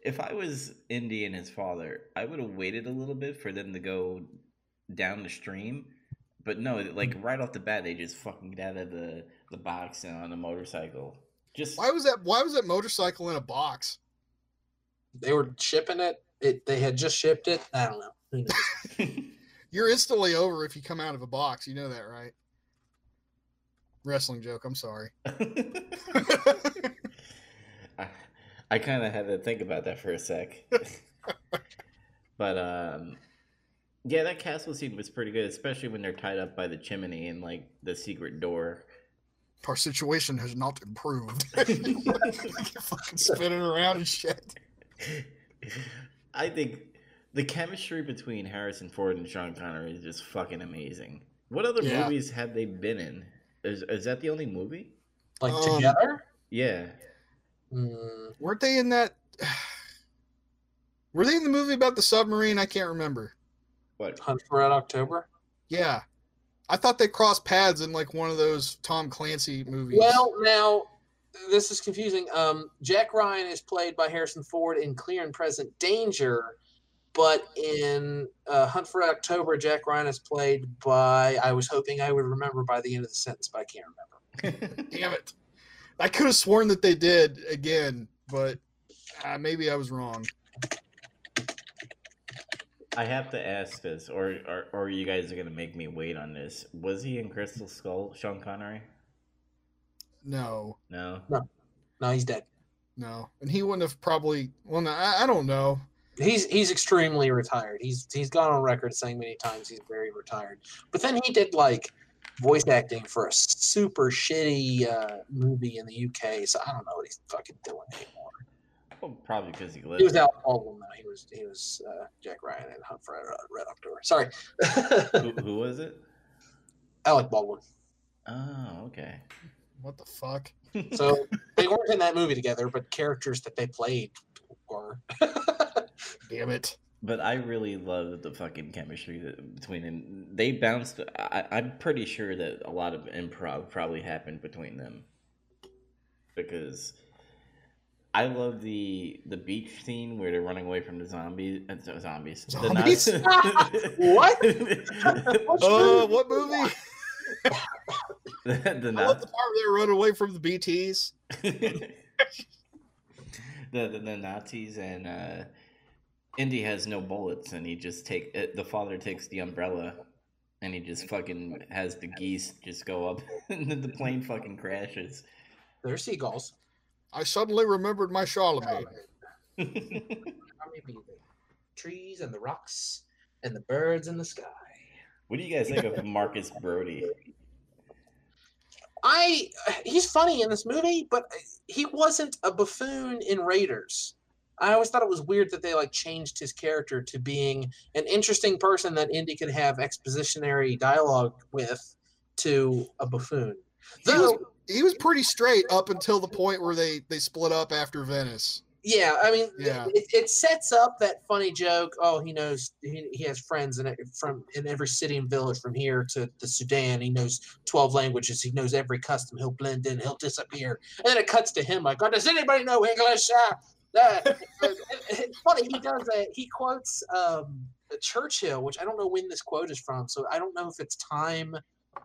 if i was indy and his father i would have waited a little bit for them to go down the stream but no like mm. right off the bat they just fucking get out of the the box and on a motorcycle just Why was that? Why was that motorcycle in a box? They were shipping it. It they had just shipped it. I don't know. <laughs> You're instantly over if you come out of a box. You know that, right? Wrestling joke. I'm sorry. <laughs> <laughs> I, I kind of had to think about that for a sec. <laughs> but um yeah, that castle scene was pretty good, especially when they're tied up by the chimney and like the secret door. Our situation has not improved. <laughs> fucking spinning around and shit. I think the chemistry between Harrison Ford and Sean Connery is just fucking amazing. What other Yeah. movies have they been in? Is is that the only movie? Like Um, together? Yeah. Mm, Weren't they in that? <sighs> Were they in the movie about the submarine? I can't remember. What? Hunt for Red October. Yeah, I thought they crossed paths in like one of those Tom Clancy movies. Well, now this is confusing. Um, Jack Ryan is played by Harrison Ford in Clear and Present Danger, but in uh, Hunt for Red October, Jack Ryan is played by. I was hoping I would remember by the end of the sentence, but I can't remember. <laughs> damn it! I could have sworn that they did again, but uh, maybe I was wrong. I have to ask this, or, or or you guys are gonna make me wait on this. Was he in Crystal Skull, Sean Connery? No, No. No, he's dead. no, and he wouldn't have probably. Well, no, I, I don't know. He's he's extremely retired. He's he's gone on record saying many times he's very retired. But then he did like voice acting for a super shitty uh, movie in the UK. So I don't know what he's fucking doing anymore. Well, probably because he lived. He was Alec Baldwin though. He was he was uh, Jack Ryan and Hunt for Red, Red October. Sorry, who, <laughs> who was it? Alec Baldwin. Oh, okay. What the fuck? So <laughs> they weren't in that movie together, but characters that they played were. <laughs> Damn it! But I really love the fucking chemistry that, between them. They bounced. I, I'm pretty sure that a lot of improv probably happened between them because I love the the beach scene where they're running away from the zombies. Uh, so- zombies. The Zombies? Nazis. <laughs> What? <laughs> Oh, what movie? <laughs> the, the I love the part where they run away from the BTS. the, the the Nazis and uh, Indy has no bullets, and he just take uh, the father takes the umbrella, and he just fucking has the geese just go up, <laughs> and then the plane fucking crashes. They're seagulls. I suddenly remembered my Charlemagne. Let me be the trees and the rocks and the birds in the sky. what do you guys think of <laughs> Marcus Brody? I he's funny in this movie, but he wasn't a buffoon in Raiders. I always thought it was weird that they like changed his character to being an interesting person that Indy could have expositionary dialogue with to a buffoon. He was, Though, he was pretty straight up until the point where they they split up after Venice. yeah, I mean, Yeah. it, it sets up that funny joke. Oh, he knows he, he has friends in from in every city and village from here to the Sudan. He knows twelve languages. He knows every custom. He'll blend in. He'll disappear. And then it cuts to him like, "Oh, does anybody know English?" Uh, uh, it's funny. He does a, He quotes um, Churchill, which I don't know when this quote is from, so I don't know if it's time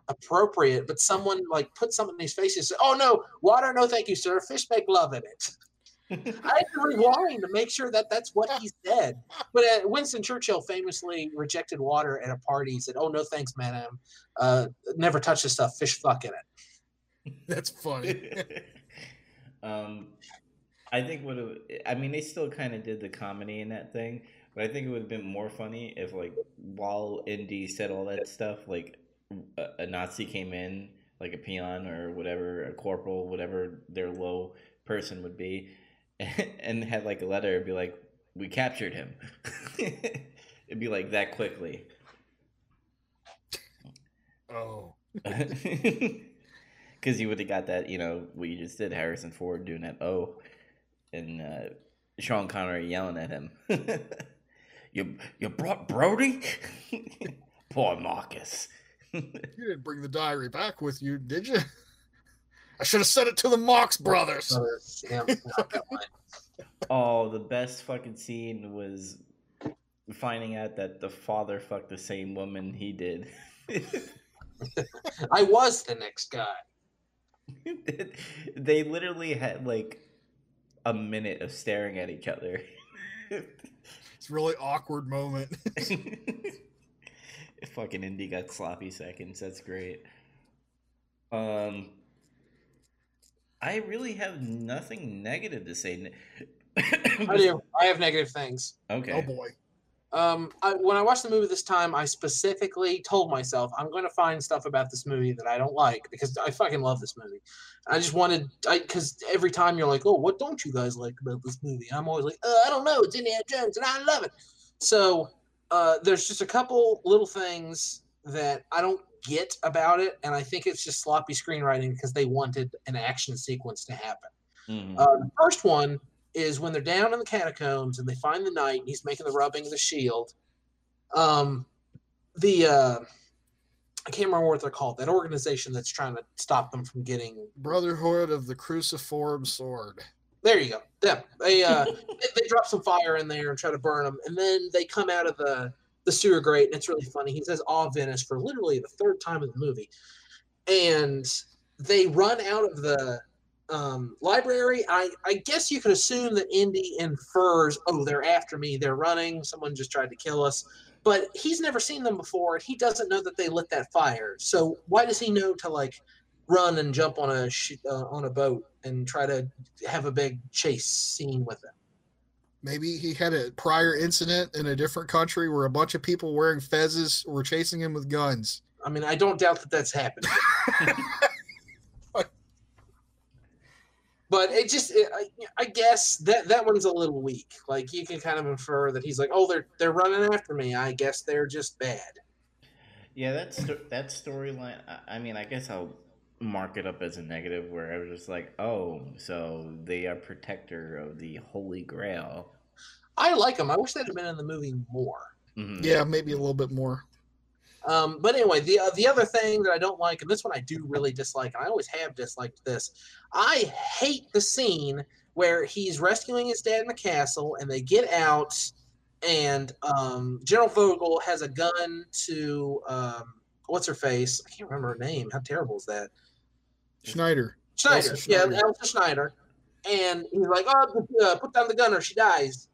appropriate. But someone like put something in his face and said, "Oh no, water, no, thank you, sir. Fish make love in it." <laughs> I had to rewind to make sure that that's what he said. But uh, Winston Churchill famously rejected water at a party. He said, "Oh no, thanks, madam. Uh, never touch this stuff. Fish fuck in it." That's funny. <laughs> <laughs> um, I think would have. I mean, they still kind of did the comedy in that thing, but I think it would have been more funny if, like, while Indy said all that stuff, like a, a Nazi came in, like a peon or whatever, a corporal, whatever their low person would be, <laughs> and had like a letter, it'd be like, "We captured him." <laughs> It'd be like that quickly. oh, <laughs> Because you would have got that, you know, what you just did, Harrison Ford doing that oh, and uh, Sean Connery yelling at him. <laughs> you you brought Brody? <laughs> Poor Marcus. <laughs> you didn't bring the diary back with you, did you? I should have sent it to the Marx brothers. Brothers, yeah, not that line. oh, the best fucking scene was finding out that the father fucked the same woman he did. I was the next guy. they literally had like a minute of staring at each other. <laughs> It's a really awkward moment. <laughs> Fucking Indy got sloppy seconds. That's great. Um, I really have nothing negative to say. I do. I have negative things. Okay. Oh boy. Um, I, when I watched the movie this time, I specifically told myself I'm going to find stuff about this movie that I don't like because I fucking love this movie. I just wanted, because every time you're like, "Oh, what don't you guys like about this movie?" I'm always like, uh, "I don't know. It's Indiana Jones, and I love it." So uh, there's just a couple little things that I don't get about it, and I think it's just sloppy screenwriting because they wanted an action sequence to happen. Mhm. Uh, the first one is when they're down in the catacombs and they find the knight and he's making the rubbing of the shield. Um, the uh, I can't remember what they're called. That organization that's trying to stop them from getting. Brotherhood of the Cruciform Sword. There you go. Them. They uh, <laughs> they, they drop some fire in there and try to burn them, and then they come out of the the sewer grate, and it's really funny. He says "Aw, Venice" for literally the third time in the movie, and they run out of the um, library. I, I guess you could assume that Indy infers, oh, they're after me, they're running, someone just tried to kill us. But he's never seen them before, and he doesn't know that they lit that fire. So why does he know to like run and jump on a sh- uh, on a boat and try to have a big chase scene with them? Maybe he had a prior incident in a different country where a bunch of people wearing fezzes were chasing him with guns. I mean, I don't doubt that that's happened. <laughs> but it just it, I, I guess that that one's a little weak like you can kind of infer that he's like oh they're they're running after me i guess they're just bad Yeah, that's sto- that storyline. I- I mean, I guess I'll mark it up as a negative, where I was just like, oh, so they are protector of the Holy Grail. i like them i wish they'd have been in the movie more Mhm. Yeah, maybe a little bit more. Um, but anyway the uh, the other thing that i don't like and this one i do really dislike and i always have disliked this i hate the scene where he's rescuing his dad in the castle and they get out and um, general vogel has a gun to um, what's her face i can't remember her name how terrible is that Schneider. Schneider, Elsa yeah, Schneider. Elsa Schneider, and he's like, "Oh, put, uh, down the gun or she dies."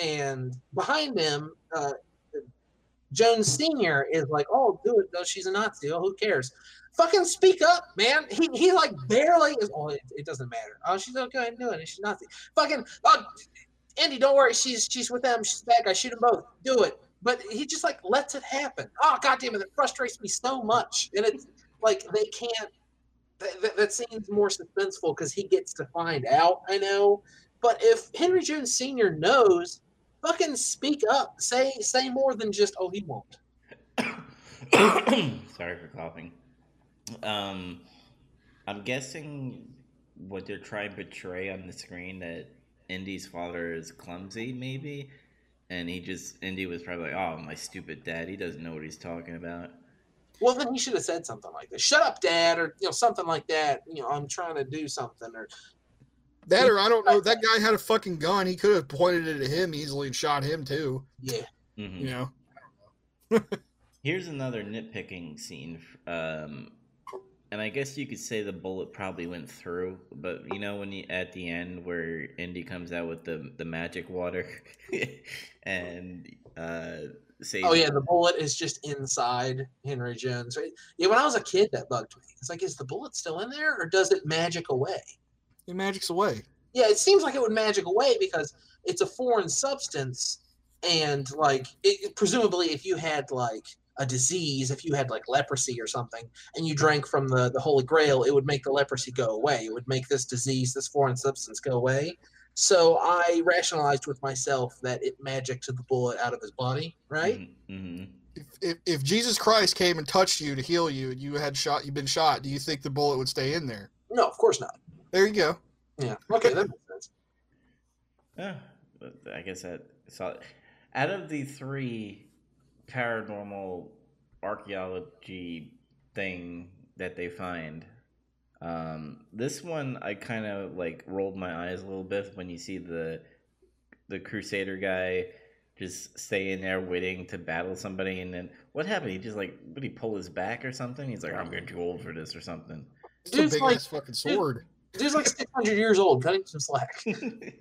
And behind them, uh, Jones Senior is like, "Oh, do it. though. She's a Nazi. Oh, who cares? Fucking speak up, man." He, he like barely is. Oh, it, it doesn't matter. Oh, she's okay. I'm doing it. She's Nazi. Fucking. Oh, Andy, don't worry. She's she's with them. She's back. I shoot them both. Do it. But he just like lets it happen. Oh, goddamn it! It frustrates me so much, and it's like they can't that, that, that seems more suspenseful because he gets to find out. I know, but if Henry Jones Sr. knows, fucking speak up. Say say more than just oh he won't. <coughs> Sorry for coughing. Um, I'm guessing what they're trying to portray on the screen that Indy's father is clumsy, maybe, and he just Indy was probably like, "Oh, my stupid dad, he doesn't know what he's talking about." Well, then he should have said something like this. Shut up, Dad, or you know something like that. You know, I'm trying to do something, or That or I don't know. That guy had a fucking gun. He could have pointed it at him easily and shot him too. yeah. Mhm. You know. <laughs> Here's another nitpicking scene. Um, and I guess you could say the bullet probably went through, but you know when you at the end where Indy comes out with the the magic water, <laughs> and uh, says, Oh yeah, the bullet is just inside Henry Jones. Right? Yeah, when I was a kid, that bugged me. It's like, is the bullet still in there, or does it magic away? He magics away. Yeah, it seems like it would magic away because it's a foreign substance, and like it, presumably, if you had like a disease, if you had like leprosy or something, and you drank from the the Holy Grail, it would make the leprosy go away. It would make this disease, this foreign substance, go away. So I rationalized with myself that it magicked the bullet out of his body, right? hmm If, if if Jesus Christ came and touched you to heal you and you had shot, you've been shot, do you think the bullet would stay in there? No, of course not. There you go. Yeah. Okay, that makes sense. Yeah, I guess that so. Out of the three paranormal archaeology thing that they find, um, this one I kind of like rolled my eyes a little bit when you see the the Crusader guy just staying there waiting to battle somebody, and then what happened? He just like would he pull his back or something? He's like, I'm getting too old for this or something. It's a Dude's big like- ass fucking sword. Dude's like 600 years old. Cut him some slack. <laughs> and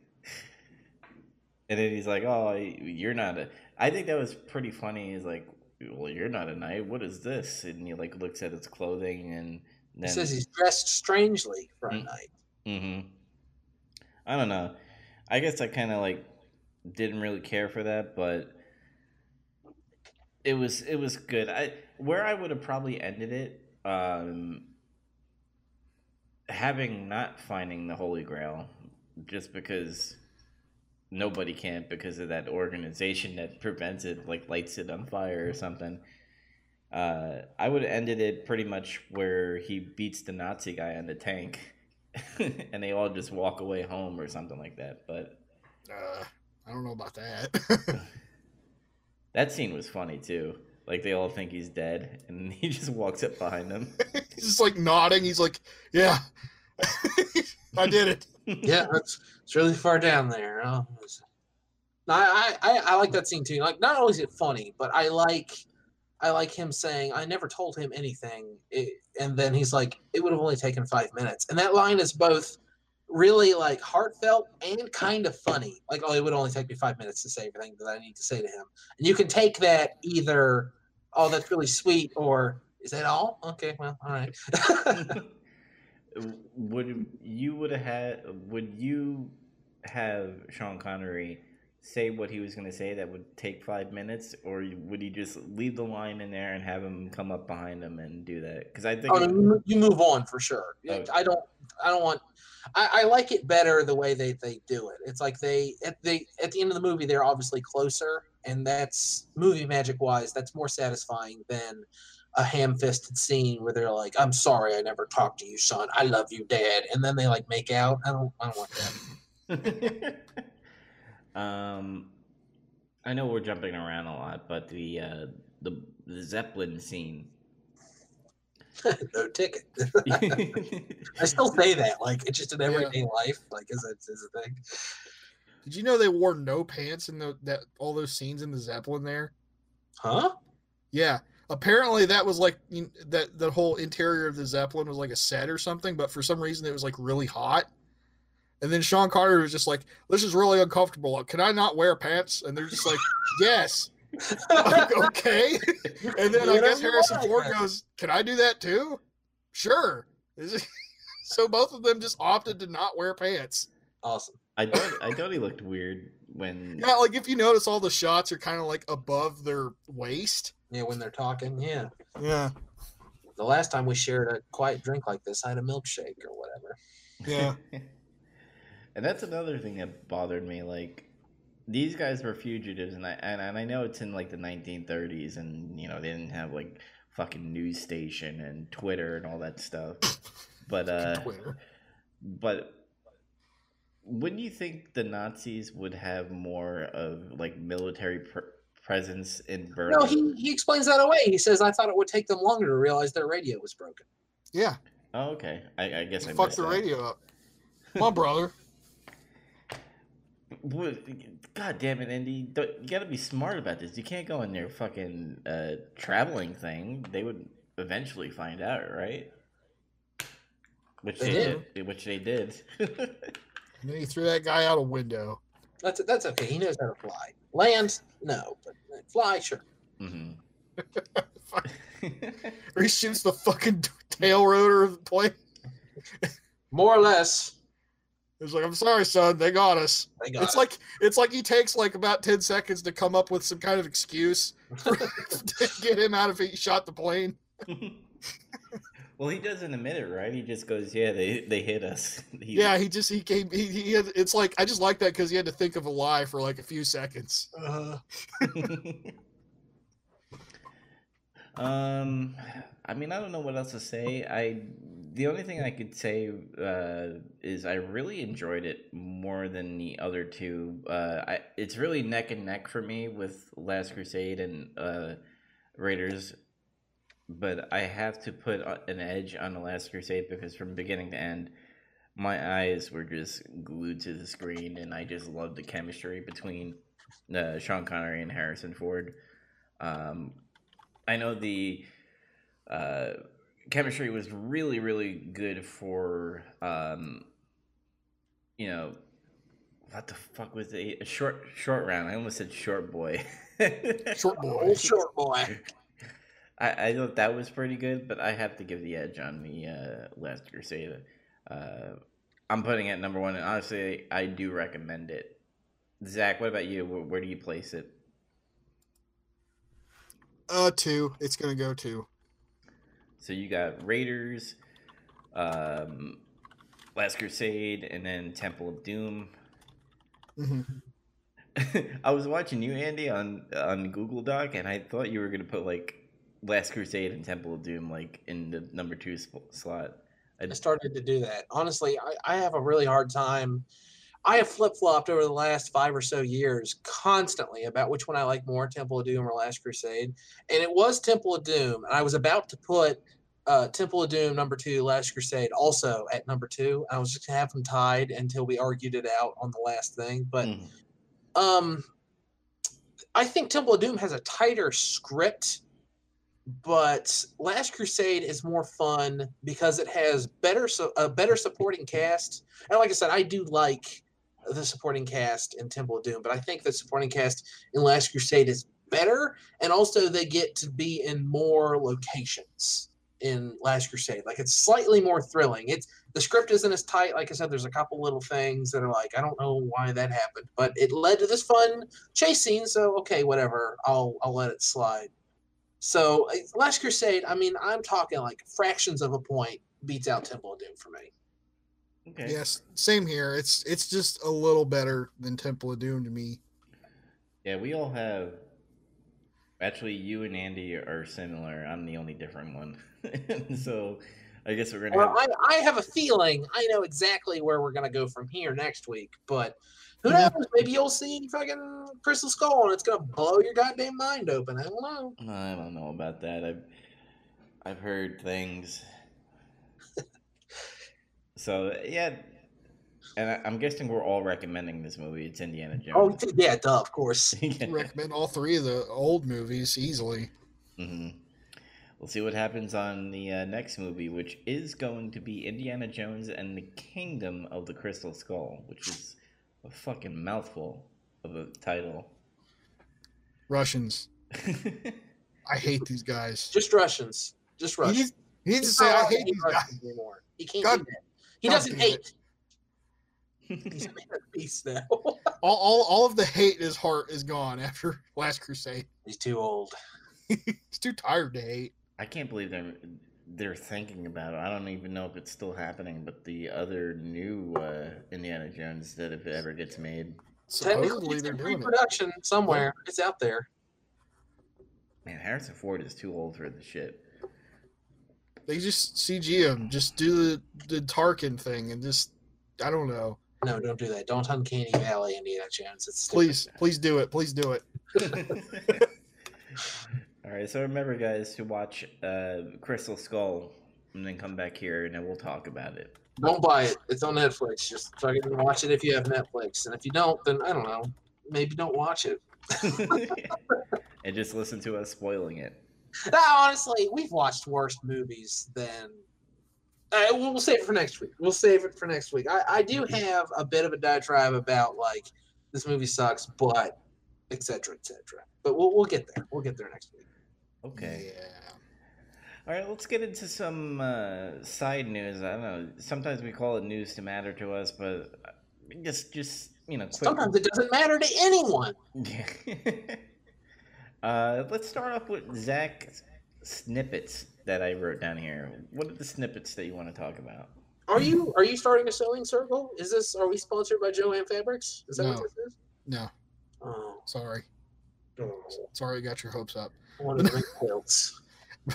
then he's like, "Oh, you're not a." I think that was pretty funny. He's like, "Well, you're not a knight. What is this?" And he like looks at his clothing, and He says he's dressed strangely for a Mm. night. hmm I don't know. I guess I kind of like didn't really care for that, but it was it was good. I where I would have probably ended it, um, having not finding the Holy Grail, just because nobody can because of that organization that prevents it, like lights it on fire or something. Uh, I would have ended it pretty much where he beats the Nazi guy on the tank, <laughs> and they all just walk away home or something like that. But Uh, I don't know about that. <laughs> <laughs> that scene was funny too. Like they all think he's dead, and <laughs> he just walks up behind them. <laughs> He's just like nodding. He's like, "Yeah, <laughs> I did it." yeah, it's, it's really far down there. Huh? No, I, I I like that scene too. Like, not only is it funny, but I like I like him saying, "I never told him anything," it, and then he's like, "It would have only taken five minutes," and that line is both really like heartfelt and kind of funny. Like, "Oh, it would only take me five minutes to say everything that I need to say to him," and you can take that either, "Oh, that's really sweet," or "Is that all?" Okay, well, all right. <laughs> <laughs> would you would have had? Would you have Sean Connery say what he was going to say that would take five minutes, or would he just leave the line in there and have him come up behind him and do that? Because I think Oh, no, you move on for sure. Oh. I don't. I don't want. I, I like it better the way they, they do it. It's like they at they at the end of the movie they're obviously closer, and that's movie magic wise that's more satisfying than a ham fisted scene where they're like, "I'm sorry, I never talked to you, son. I love you, dad," and then they like make out. I don't. I don't want that. <laughs> um, I know we're jumping around a lot, but the uh, the, the Zeppelin scene. <laughs> no ticket. <laughs> <laughs> I still say that like it's just in everyday life. Like, is it is a thing? Did you know they wore no pants in the that all those scenes in the Zeppelin there? Huh? Yeah. Apparently that was like you- that the whole interior of the Zeppelin was like a set or something, but for some reason it was like really hot. And then Sean Carter was just like, "This is really uncomfortable. Can I not wear pants?" And they're just like, "Yes." <laughs> Like, okay. <laughs> And then I guess you Harrison Ford man. goes, "Can I do that too?" Sure. <laughs> so both of them just opted to not wear pants. Awesome. I thought I thought he looked weird when Yeah, like if you notice, all the shots are kind of like above their waist. Yeah, when they're talking. Yeah. Yeah, The last time we shared a quiet drink like this, I had a milkshake or whatever. yeah. And that's another thing that bothered me. Like these guys were fugitives, and I and, and I know it's in like the 1930s, and you know they didn't have like fucking news station and Twitter and all that stuff. But uh, Twitter. but wouldn't you think the Nazis would have more of like military pr- presence in Berlin? No, he, he explains that away. He says, I thought it would take them longer to realize their radio was broken. Yeah, Oh, okay. I, I guess I fucked the that. radio up. Come on, brother. What- God damn it, Andy! Don't- You got to be smart about this. You can't go in their fucking uh, traveling thing. They would eventually find out, right? Which They they, did. Which they did. <laughs> And then he threw that guy out a window. That's that's okay. He knows how to fly. Land, no, but fly, sure. hmm <laughs> Or he shoots the fucking tail rotor of the plane. More or less, He's like, "I'm sorry, son. They got us." they got it's it. like it's like he takes like about ten seconds to come up with some kind of excuse <laughs> to get him out if he shot the plane. <laughs> well, he doesn't admit it, right? He just goes, "Yeah, they they hit us." <laughs> He- Yeah, he just he came. He, he had, it's like I just like that because he had to think of a lie for like a few seconds. Uh, um, I mean, I don't know what else to say. I the only thing I could say uh, is I really enjoyed it more than the other two. Uh, I, it's really neck and neck for me with Last Crusade and uh, Raiders, but I have to put an edge on the Last Crusade because from beginning to end, my eyes were just glued to the screen, and I just loved the chemistry between uh, Sean Connery and Harrison Ford. Um, I know the uh, chemistry was really, really good for, um, you know, what the fuck was it? A short, short round. I almost said short boy. <laughs> Short boy. old short boy. I, I thought that was pretty good, but I have to give the edge on the uh, Last Crusade. Uh, I'm putting it at number one, and honestly, I do recommend it. Zach, what about you? Where, where do you place it? Uh, two. It's gonna go two. So you got Raiders, um, Last Crusade, and then Temple of Doom. hmm <laughs> I was watching you, Andy, on on Google Doc, and I thought you were gonna put like Last Crusade and Temple of Doom like in the number two sp- slot. I started to do that. Honestly, I, I have a really hard time. I have flip flopped over the last five or so years constantly about which one I like more, Temple of Doom or Last Crusade. And it was Temple of Doom. And I was about to put uh, Temple of Doom number two, Last Crusade also at number two. I was just going to have them tied until we argued it out on the last thing. But Mhm. um, I think Temple of Doom has a tighter script, but Last Crusade is more fun because it has better a better supporting cast. And like I said, I do like the supporting cast in Temple of Doom, but I think the supporting cast in Last Crusade is better, and also they get to be in more locations in Last Crusade. Like it's slightly more thrilling. It's the script isn't as tight. Like I said, there's a couple little things that are like I don't know why that happened, but it led to this fun chase scene. So okay, whatever. I'll I'll let it slide. So uh, Last Crusade. I mean, I'm talking like fractions of a point beats out Temple of Doom for me. Okay. Yes, same here. It's it's just a little better than Temple of Doom to me. Yeah, we all have. Actually, you and Andy are similar. I'm the only different one. <laughs> so, I guess we're gonna. Well, Have, I, I have a feeling I know exactly where we're gonna go from here next week, but who Yeah. knows? Maybe you'll see fucking Crystal Skull and it's gonna blow your goddamn mind open. I don't know. I don't know about that. I've I've heard things. So yeah, and I, I'm guessing we're all recommending this movie. It's Indiana Jones. Oh Jones. yeah, duh, of course. <laughs> yeah. Recommend all three of the old movies easily. hmm We'll see what happens on the uh, next movie, which is going to be Indiana Jones and the Kingdom of the Crystal Skull, which is a fucking mouthful of a title. Russians. <laughs> I hate these guys. Just Russians. Just He Russians. needs, he needs to He's say not I allowed hate these guys. Russians anymore. He can't God- do that. He God doesn't damn hate. <laughs> He's a man of peace now. <laughs> All, all all of the hate in his heart is gone after <laughs> Last Crusade. He's too old. He's too tired to hate. I can't believe they're they're thinking about it. I don't even know if it's still happening, but the other new uh, Indiana Jones that if it ever gets made, Technically, Supposedly it's they're in doing pre-production somewhere. It's out there. man, Harrison Ford is too old for the shit. They just CG him. Just do the the Tarkin thing and just I don't know. No, don't do that. Don't Uncanny Valley Indiana Jones. It's stupid. Please, please do it. Please do it. <laughs> All right, so remember, guys, to watch uh, Crystal Skull and then come back here and then we'll talk about it. Don't buy it. It's on Netflix. Just fucking watch it if you have Netflix. And if you don't, then I don't know. Maybe don't watch it. <laughs> and just listen to us spoiling it. Honestly, we've watched worse movies than. Uh, we'll, we'll save it for next week. We'll save it for next week. I, I do have a bit of a diatribe about like this movie sucks, but etc. cetera, et cetera. But we'll, we'll get there. We'll get there next week. Okay. Yeah. All right, let's get into some uh, side news. I don't know. Sometimes we call it news to matter to us, but just, just you know, quick. Sometimes it doesn't matter to anyone. <laughs> Yeah. Uh, let's start off with Zach snippets that I wrote down here. What are the snippets that you want to talk about? Are you are you starting a sewing circle? Is this are we sponsored by Joann Fabrics? Is that No. what this is? No, Oh, sorry. oh. Sorry, I got your hopes up. one of the quilts.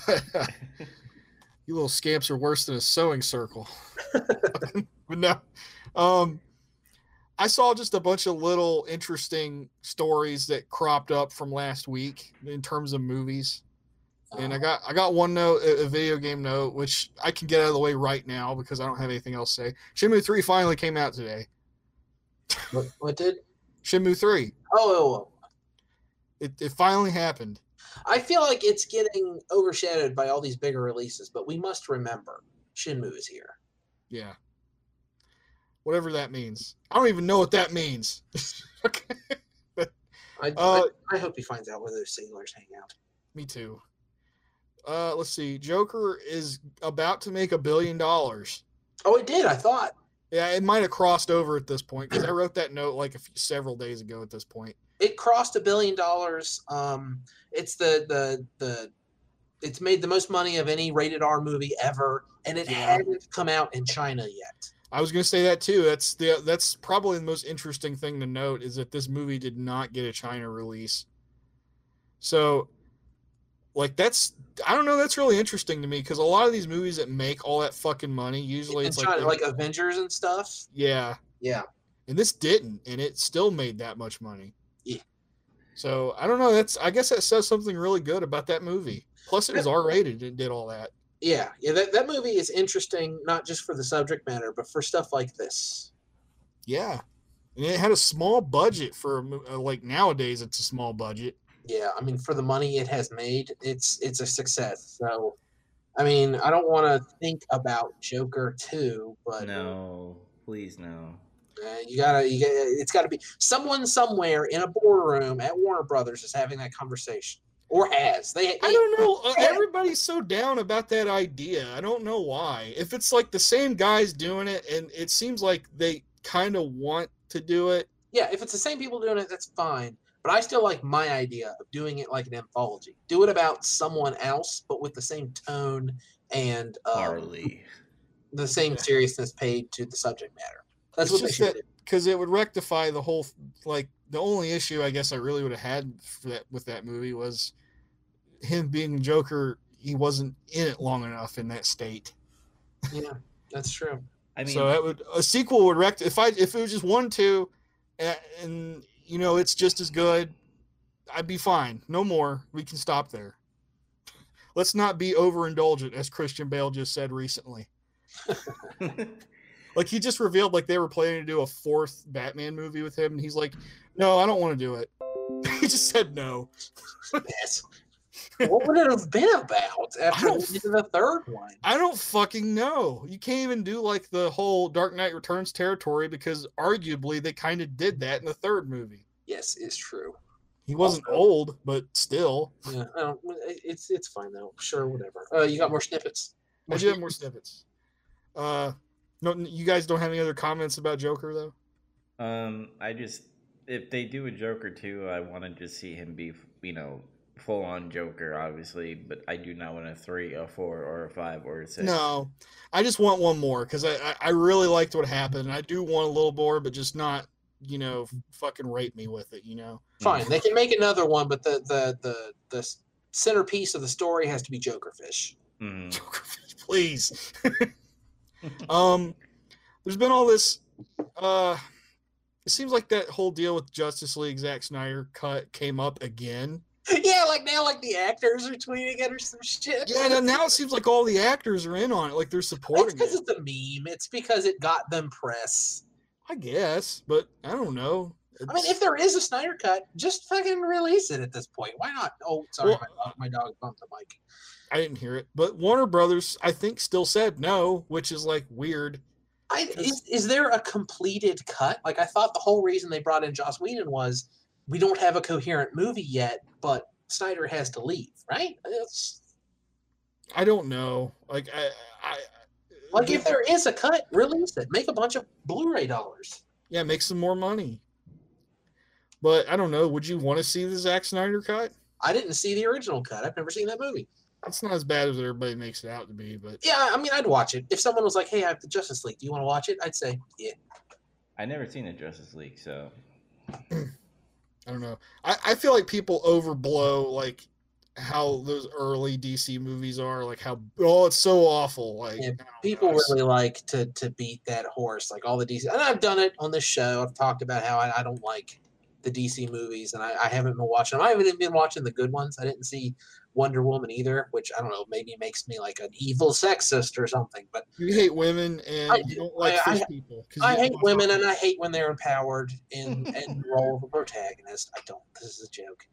But you little scamps are worse than a sewing circle. <laughs> <laughs> but no, um, I saw just a bunch of little interesting stories that cropped up from last week in terms of movies. And I uh-huh. got I got one note, a video game note, which I can get out of the way right now because I don't have anything else to say. Shenmue three finally came out today. What, what did? Shenmue three, Oh, oh, oh. it, it finally happened. I feel like it's getting overshadowed by all these bigger releases, but we must remember Shenmue is here. Yeah. Whatever that means. I don't even know what that means. <laughs> okay. I, Uh, I, I hope he finds out where those sailors hang out. Me too. Uh, let's see. Joker is about to make a billion dollars. Oh, it did. I thought. Yeah, it might have crossed over at this point because I wrote that note like a few, several days ago. At this point, it crossed a billion dollars. Um, it's the the the it's made the most money of any rated R movie ever, and it Yeah. hadn't come out in China yet. I was going to say that too. That's the that's probably the most interesting thing to note is that this movie did not get a China release. So, like that's I don't know. That's really interesting to me because a lot of these movies that make all that fucking money usually in it's China, like, like Avengers and stuff. yeah, Yeah, and this didn't, and it still made that much money. Yeah. So I don't know. That's I guess that says something really good about that movie. Plus, it was R rated and did all that. Yeah, yeah. That that movie is interesting, not just for the subject matter, but for stuff like this. Yeah, and it had a small budget for a mo- uh, like nowadays. It's a small budget. Yeah, I mean, for the money it has made, it's it's a success. So, I mean, I don't want to think about Joker two, but No, please no. Uh, you gotta, you gotta, it's got to be someone somewhere in a boardroom at Warner Brothers is having that conversation, or has. They, I don't know. <laughs> Everybody's so down about that idea. I don't know why. If it's like the same guys doing it, and it seems like they kind of want to do it. Yeah, if it's the same people doing it, that's fine. But I still like my idea of doing it like an anthology. Do it about someone else, but with the same tone and um, Harley. the same Yeah. seriousness paid to the subject matter. That's It's what they just should that- do. because it would rectify the whole like the only issue I guess I really would have had for that with that movie was him being Joker. He wasn't in it long enough in that state. Yeah, that's true. I mean, so that would a sequel would rect if I if it was just one two, and, and you know it's just as good, I'd be fine. No more. We can stop there. Let's not be overindulgent, as Christian Bale just said recently. <laughs> Like he just revealed like they were planning to do a fourth Batman movie with him, and he's like, "No, I don't want to do it." <laughs> he just said no. Yes. what would it have been about <laughs> after don't we the third one? I don't fucking know. You can't even do like the whole Dark Knight Returns territory because arguably they kind of did that in the third movie. Yes, it's true. He wasn't Also- old, but still. Yeah, I don't, it's it's fine though. Sure, whatever. Uh, you got more snippets. I do have more snippets. Uh, no, you guys don't have any other comments about Joker though. um, I just if they do a Joker too, I want to just see him be, you know, full on Joker, obviously. But I do not want a three, a four, or a five, or a six. No, I just want one more because I, I I really liked what happened. and I do want a little more, but just not you know fucking rape me with it. You know. Fine, they can make another one, but the the the the centerpiece of the story has to be Jokerfish. Mhm. Joker, please. <laughs> um, there's been all this. Uh, it seems like that whole deal with Justice League Zack Snyder cut came up again. <laughs> yeah, like now, like the actors are tweeting it or some shit. Yeah, and now it seems like all the actors are in on it, like they're supporting. It's because it. it's a meme. It's because it got them press. I guess, but I don't know. I mean, if there is a Snyder cut, just fucking release it at this point. Why not? Oh, sorry, Well- my, dog, my dog bumped the mic. I didn't hear it, but Warner Brothers, I think, still said no, which is like weird. I, is, is there a completed cut? Like I thought the whole reason they brought in Joss Whedon was we don't have a coherent movie yet, but Snyder has to leave, right? It's, I don't know. Like I, I like if there is a cut, release it. Make a bunch of Blu-ray dollars. yeah, make some more money. But I don't know. Would you want to see the Zack Snyder cut? I didn't see the original cut. I've never seen that movie. It's not as bad as everybody makes it out to be, but Yeah, I mean, I'd watch it. If someone was like, "Hey, I have the Justice League. Do you want to watch it?" I'd say, "Yeah." I never seen a Justice League, so <clears throat> I don't know. I, I feel like people overblow like how those early DC movies are, like how oh it's so awful. Like Yeah, People know, really like to to beat that horse, like all the DC. And I've done it on this show. I've talked about how I, I don't like the DC movies, and I, I haven't been watching them. I haven't even been watching the good ones. I didn't see Wonder Woman either, which I don't know, maybe makes me like an evil sexist or something. But you hate women and I you do. don't like I- I- people. I hate women, and I hate when they're empowered in in the role of a protagonist. I don't. This is a joke,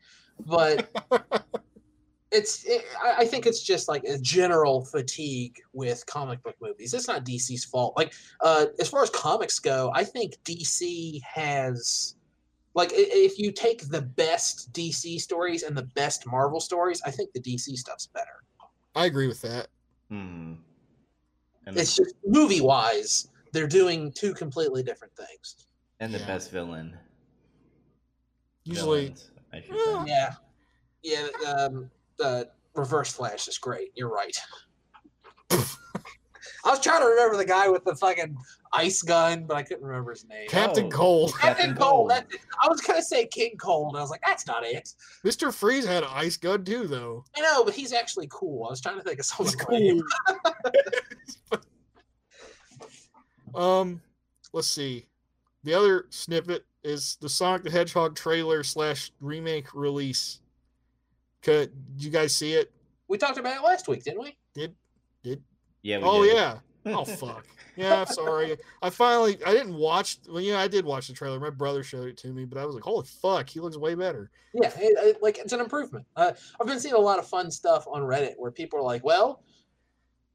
but <laughs> it's. It, I I think it's just like a general fatigue with comic book movies. It's not DC's fault. Like, uh, as far as comics go, I think DC has. Like, if you take the best DC stories and the best Marvel stories, I think the DC stuff's better. I agree with that. hmm. And It's the, just movie wise, they're doing two completely different things. and the Yeah. best villain. Usually, villains, Yeah. Yeah, yeah. Um, the Reverse Flash is great. You're right. <laughs> I was trying to remember the guy with the fucking ice gun, but I couldn't remember his name. Captain Oh. Cold, Captain Captain Cold. Cold. That's it. I was gonna say King Cold. I was like, that's not it. Mister Freeze had an ice gun too, though. I know, but he's actually cool. I was trying to think of someone He's cool. cool. <laughs> um, let's see. The other snippet is the Sonic the Hedgehog trailer slash remake release. Could you guys see it? We talked about it last week, didn't we? Yeah. We Oh did. yeah. Oh <laughs> fuck. Yeah, I'm sorry. I finally I didn't watch. Well, yeah, I did watch the trailer. My brother showed it to me, but I was like, holy fuck, he looks way better. Yeah, it, it- like it's an improvement. Uh, I've been seeing a lot of fun stuff on Reddit where people are like, "Well,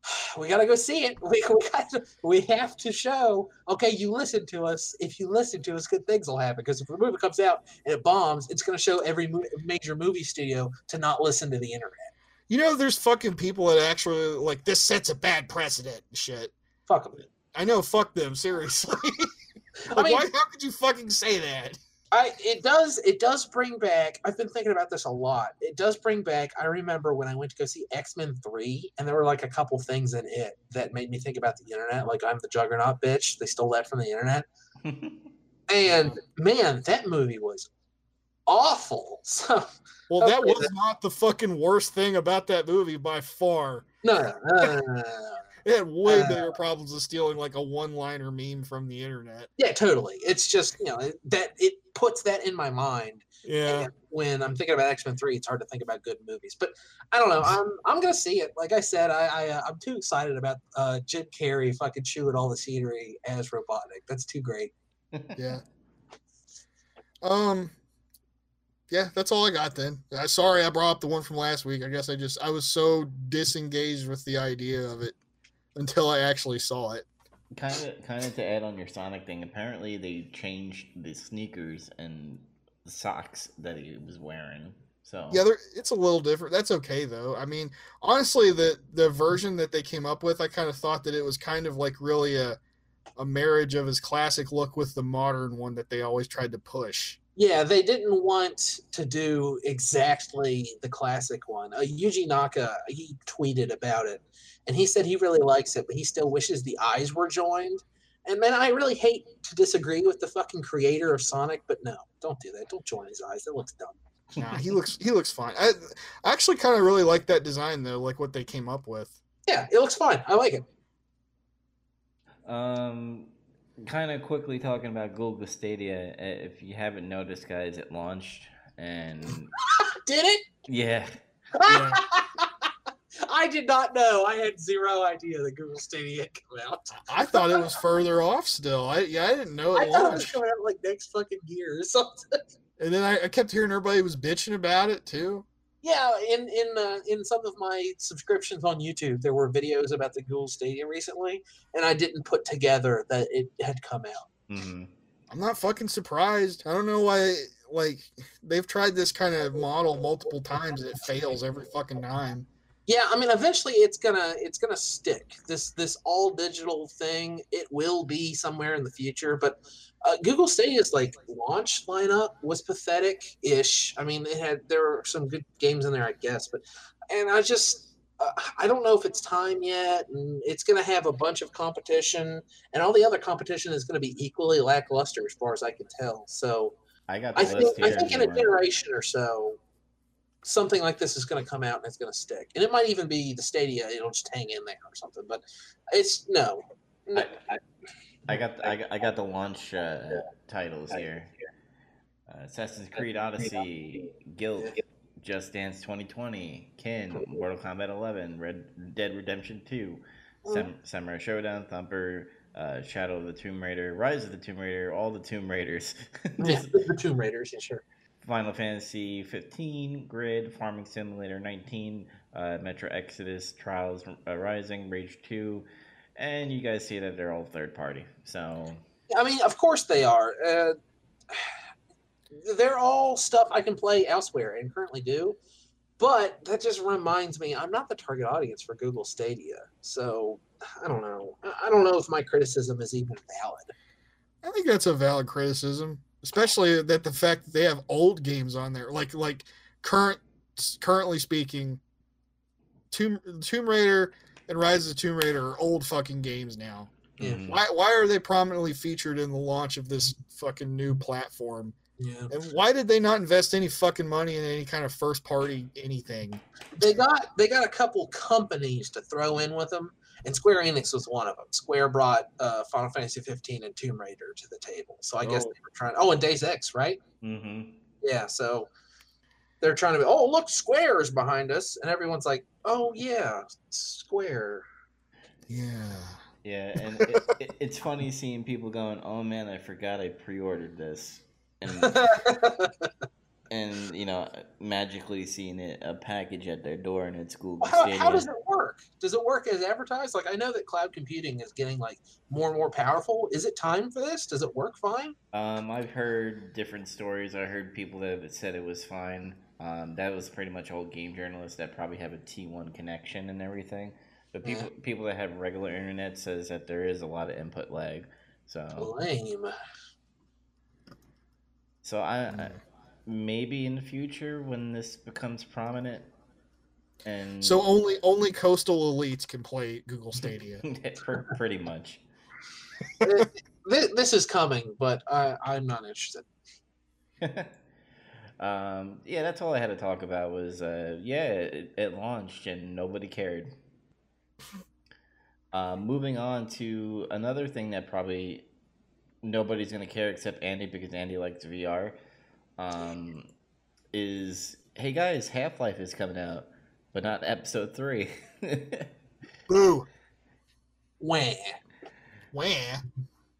<sighs> we gotta go see it. <laughs> We we, gotta, we have to show. Okay, you listen to us. If you listen to us, good things will happen. Because if the movie comes out and it bombs, it's gonna show every mo- major movie studio to not listen to the internet. You know, there's fucking people that actually like this sets a bad precedent and shit. Fuck them. I know, fuck them, seriously. <laughs> like, I mean, why? How could you fucking say that? I it does it does bring back. I've been thinking about this a lot. It does bring back. I remember when I went to go see X Men Three, and there were like a couple things in it that made me think about the internet. Like I'm the Juggernaut bitch. They stole that from the internet. <laughs> And man, that movie was awful. <laughs> So Well, that Okay, was not the fucking worst thing about that movie by far. no, no, no. <laughs> It had way Uh, bigger problems of stealing like a one-liner meme from the internet. Yeah, totally. It's just you know it- that it puts that in my mind. Yeah. And when I'm thinking about X Men Three, it's hard to think about good movies. But I don't know. I'm I'm gonna see it. Like I said, I, I uh, I'm too excited about uh, Jim Carrey fucking chewing all the scenery as robotic. That's too great. <laughs> Yeah. Um. Yeah, that's all I got then. Uh, sorry, I brought up the one from last week. I guess I just I was so disengaged with the idea of it <laughs> until I actually saw it. kind of kind of to add on your Sonic thing. Apparently, they changed the sneakers and the socks that he was wearing. So Yeah, it's a little different. That's okay though. I mean, honestly, the the version that they came up with, I kind of thought that it was kind of like really a a marriage of his classic look with the modern one that they always tried to push. Yeah, they didn't want to do exactly the classic one. Uh, Yuji Naka, he tweeted about it, and he said he really likes it, but he still wishes the eyes were joined. And man, I really hate to disagree with the fucking creator of Sonic, but no, don't do that. Don't join his eyes. That looks dumb. Nah, <laughs> he looks he looks fine. I, I actually kind of really like that design though, like what they came up with. Yeah, it looks fine. I like it. Um, kind of quickly talking about Google Stadia. uh, If you haven't noticed, guys, it launched, and <laughs> Did it? yeah, Yeah. <laughs> I did not know. I had zero idea that Google Stadia had come out. I thought it was further off still. I yeah, I didn't know it I it thought it was coming out like next fucking year or something. And then I, I kept hearing everybody was bitching about it too. Yeah, in in uh, in some of my subscriptions on YouTube, there were videos about the Google Stadia recently, and I didn't put together that it had come out. hmm I'm not fucking surprised. I don't know why. Like they've tried this kind of model multiple times and it fails every fucking time. Yeah, I mean, eventually it's gonna it's gonna stick. This this all digital thing, it will be somewhere in the future. But uh, Google Stadia's like launch lineup was pathetic ish. I mean, it had there were some good games in there, I guess, but and I just. Uh, I don't know if it's time yet, and it's going to have a bunch of competition, and all the other competition is going to be equally lackluster, as far as I can tell. So, I got the I list think here. I think in a generation or so, something like this is going to come out and it's going to stick. And it might even be the Stadia; it'll just hang in there or something. But it's no. no I, I got the, I got, I got the launch uh, titles here. Uh, Assassin's Creed Odyssey, Gylt, Just Dance 2020, Kin, Mortal Kombat 11, Red Dead Redemption 2, Sam, Samurai Shodown, Thumper, uh, Shadow of the Tomb Raider, Rise of the Tomb Raider, all the Tomb Raiders, <laughs> yeah, the Tomb Raiders, yeah, sure. Final Fantasy 15, Grid, Farming Simulator 19, uh, Metro Exodus, Trials uh, Rising, Rage 2, and you guys see that they're all third party. So I mean, of course they are. Uh, they're all stuff I can play elsewhere and currently do. But that just reminds me, I'm not the target audience for Google Stadia. So I don't know. I- I don't know if my criticism is even valid. I think that's a valid criticism. Especially that the fact that they have old games on there, like like current currently speaking, Tomb Tomb Raider and Rise of the Tomb Raider are old fucking games now. Yeah. Mhm. Why why are they prominently featured in the launch of this fucking new platform? Yeah. And why did they not invest any fucking money in any kind of first party anything? They got they got a couple companies to throw in with them, and Square Enix was one of them. Square brought uh, Final Fantasy 15 and Tomb Raider to the table, so I guess Oh. they were trying. Oh, and Days X, right? Mhm. Yeah, so they're trying to be. Oh, look, Square is behind us, and everyone's like, "Oh yeah, Square." Yeah. Yeah, and it, it, it's funny seeing people going, "Oh man, I forgot I pre-ordered this," and <laughs> and you know, magically seeing it a package at their door and it's Google how, Stadia. how does it work? Does it work as advertised? Like I know that cloud computing is getting like more and more powerful. Is it time for this? Does it work fine? Um, I've heard different stories. I heard people that said it was fine. Um, that was pretty much all game journalists that probably have a T1 connection and everything. But people people that have regular internet says that there is a lot of input lag. So Lame. so I, I maybe in the future when this becomes prominent and So only only coastal elites can play Google Stadia. <laughs> Pretty much. This, this is coming, but I, I'm not interested. <laughs> um, yeah, that's all I had to talk about. Was uh, yeah, it, it launched and nobody cared. Uh, moving on to another thing that probably nobody's gonna care except Andy because Andy likes VR. Um, is hey guys, Half Life is coming out, but not episode three. <laughs> Boo. Wah. Wah.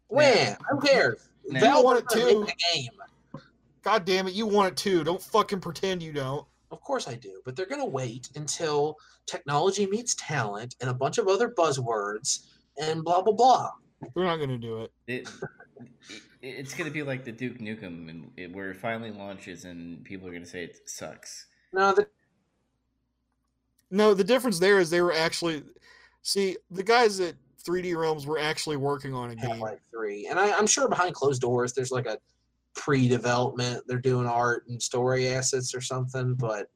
Wah. Who cares? Now- Valve You want it is gonna too. the game. God damn it, you want it too. Don't fucking pretend you don't. Of course I do, but they're going to wait until technology meets talent and a bunch of other buzzwords and blah blah blah. They're not gonna do it. it, it it's gonna be like the Duke Nukem, and it, where it finally launches, and people are gonna say it sucks. No, the, No, the difference there is they were actually see the guys at 3D Realms were actually working on a game. Half-Life Three, and I, I'm sure behind closed doors there's like a pre-development. They're doing art and story assets or something, but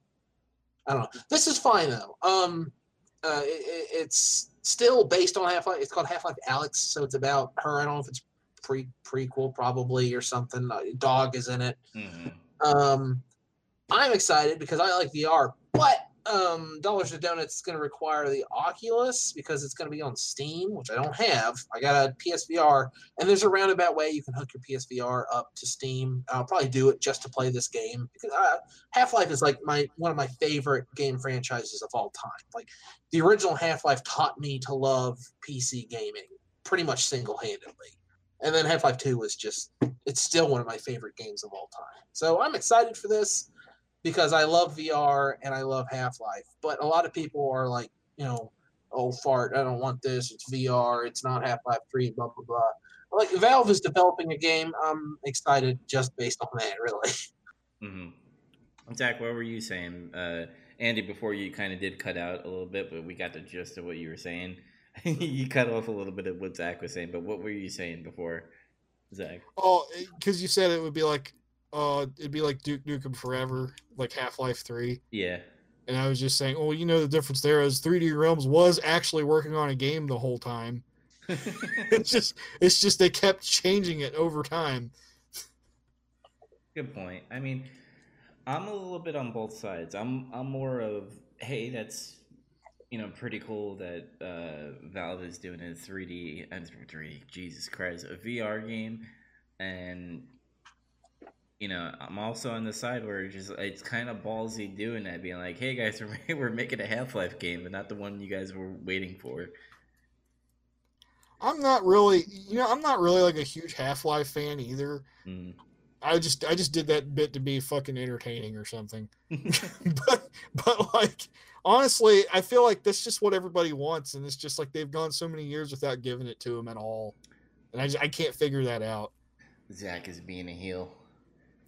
I don't know. This is fine though. Um, uh, it, it- it's still based on Half-Life. It's called Half-Life Alex, so it's about her. I don't know if it's pre prequel probably or something. Uh, Dog is in it. hmm Um, I'm excited because I like VR, but um, Dollars to Donuts is going to require the Oculus because it's going to be on Steam, which I don't have. I got a PSVR, and there's a roundabout way you can hook your PSVR up to Steam. I'll probably do it just to play this game because uh, Half Life is like my one of my favorite game franchises of all time. Like the original Half Life taught me to love PC gaming pretty much single handedly. And then Half Life 2 was just, it's still one of my favorite games of all time. So I'm excited for this because I love VR and I love Half Life. But a lot of people are like, you know, oh, fart, I don't want this. It's VR. It's not Half Life 3, blah, blah, blah. Like, Valve is developing a game. I'm excited just based on that, really. <laughs> hmm Zach, what were you saying, uh, Andy? Before you kind of did cut out a little bit, but we got the gist of what you were saying. <laughs> you cut off a little bit of what Zach was saying, but what were you saying before, Zach? Oh, because you said it would be like, uh, it'd be like Duke Nukem Forever, like Half Life Three, Yeah. and I was just saying, oh, you know, the difference there is 3D Realms was actually working on a game the whole time. <laughs> It's just, it's just they kept changing it over time. Good point. I mean, I'm a little bit on both sides. I'm I'm more of hey, that's you know pretty cool that uh, Valve is doing a 3D and 3D Jesus Christ a VR game, and you know I'm also on the side where it's just it's kind of ballsy doing that, being like, hey guys, <laughs> we're we're making a Half Life game, but not the one you guys were waiting for. I'm not really, you know, I'm not really like a huge Half Life fan either. Mm. I just, I just did that bit to be fucking entertaining or something. <laughs> <laughs> but, but like, honestly, I feel like that's just what everybody wants, and it's just like they've gone so many years without giving it to them at all, and I just, I can't figure that out. Zach is being a heel.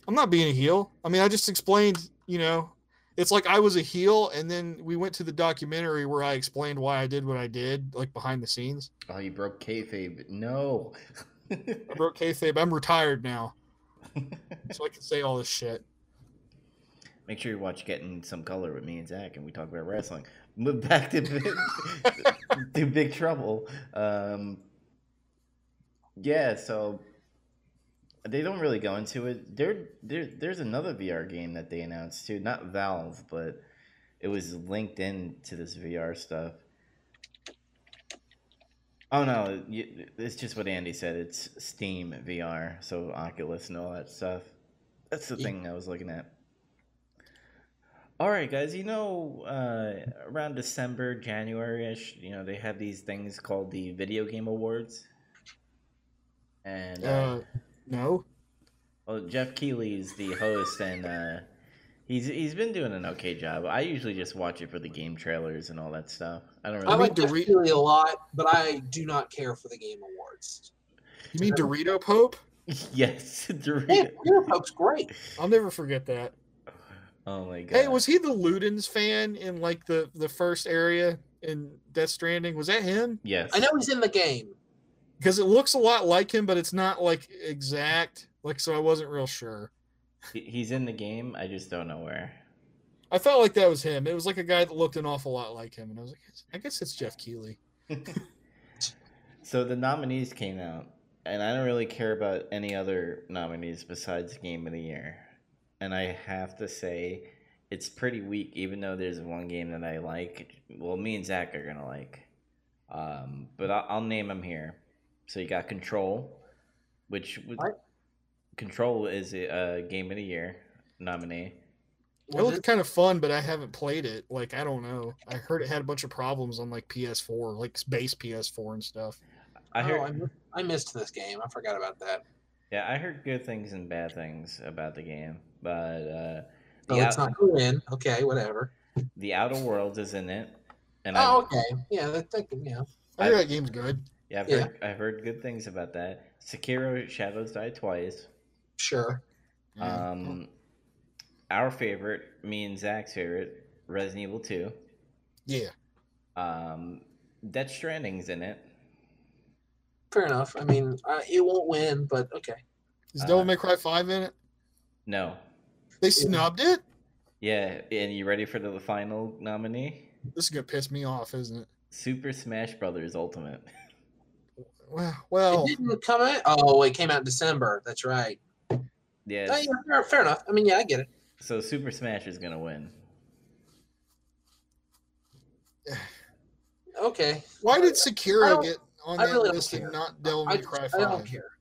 I'm not being a heel. I mean, I just explained, you know, it's like I was a heel, and then we went to the documentary where I explained why I did what I did, like behind the scenes. Oh, you broke kayfabe. No. <laughs> I broke kayfabe. I'm retired now. so I can say all this shit. Make sure you watch Getting Some Color with me and Zach, and we talk about wrestling. Move <laughs> back to Big, to Big Trouble. Um, yeah, so they don't really go into it. There, there, there's another VR game that they announced too. Not Valve, but it was linked in to this VR stuff. Oh no, it's just what Andy said. It's Steam VR, so Oculus and all that stuff. That's the thing I was looking at. All right, guys. You know, uh, around December, January-ish, you know, they have these things called the Video Game Awards, and uh, Uh, no. well, Geoff Keighley is the host, and uh, he's he's been doing an okay job. I usually just watch it for the game trailers and all that stuff. I don't Really I really. like to Geoff re- Keighley a lot, but I do not care for the Game Awards. You mean Dorito Pope? <laughs> yes, Hey, Dorito. Pope's great. I'll never forget that. Oh my god. Hey, was he the Ludens fan in like the the first area in Death Stranding? Was that him? Yes. I know he's in the game. Because it looks a lot like him, but it's not like exact. Like so, I wasn't real sure. He's in the game. I just don't know where. I felt like that was him. It was like a guy that looked an awful lot like him, and I was like, I guess it's Geoff Keighley. <laughs> so the nominees came out, and I don't really care about any other nominees besides Game of the Year. And I have to say, it's pretty weak, even though there's one game that I like. Well, me and Zach are gonna like, um, but I'll, I'll name them here. So you got Control, which would, What? Control is a, uh Game of the Year nominee. It Was looked kind of fun, but I haven't played it. Like I don't know. I heard it had a bunch of problems on like PS4, like base PS4 and stuff. oh, I heard, I, mi- I missed this game. I forgot about that. yeah, I heard good things and bad things about the game, but uh, Oh, it's out, not going to win. Okay, whatever. the Outer Worlds is in it, and Oh, I, okay. Yeah, that, that, yeah. I heard that game's good. yeah, I've Yeah. heard, I've heard good things about that. Sekiro: Shadows Die Twice. Sure. Yeah. Um, our favorite, me and Zach's favorite, Resident Evil Two. yeah. Um, Death Stranding's in it. Fair enough. I mean, uh, it won't win, but okay. Is Devil uh, May Cry Five in it? No, They snubbed it. yeah, and you ready for the final nominee? This is gonna piss me off, isn't it? Super Smash Brothers Ultimate. Well, well, It didn't come out. Oh, it came out in December. That's right. Yeah, Oh, yeah, fair, fair enough. I mean, yeah, I get it. so Super Smash is gonna win. <sighs> Okay. why did I Sekiro get on I that really list and not Devil I, May Cry I don't care.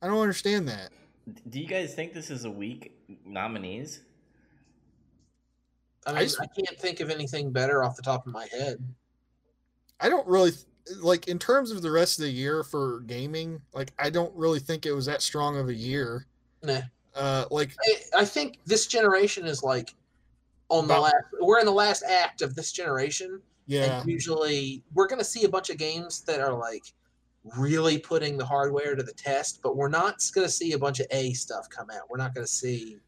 I don't understand that. Do you guys think this is a weak nominees? I I mean, I, just- can't think of anything better off the top of my head. I don't really like in terms of the rest of the year for gaming. Like, I don't really think it was that strong of a year. Nah. Uh, like, I, I think this generation is like on the About- last. We're in the last act of this generation, yeah, and usually we're going to see a bunch of games that are like really putting the hardware to the test, but we're not going to see a bunch of A stuff come out. We're not going to see.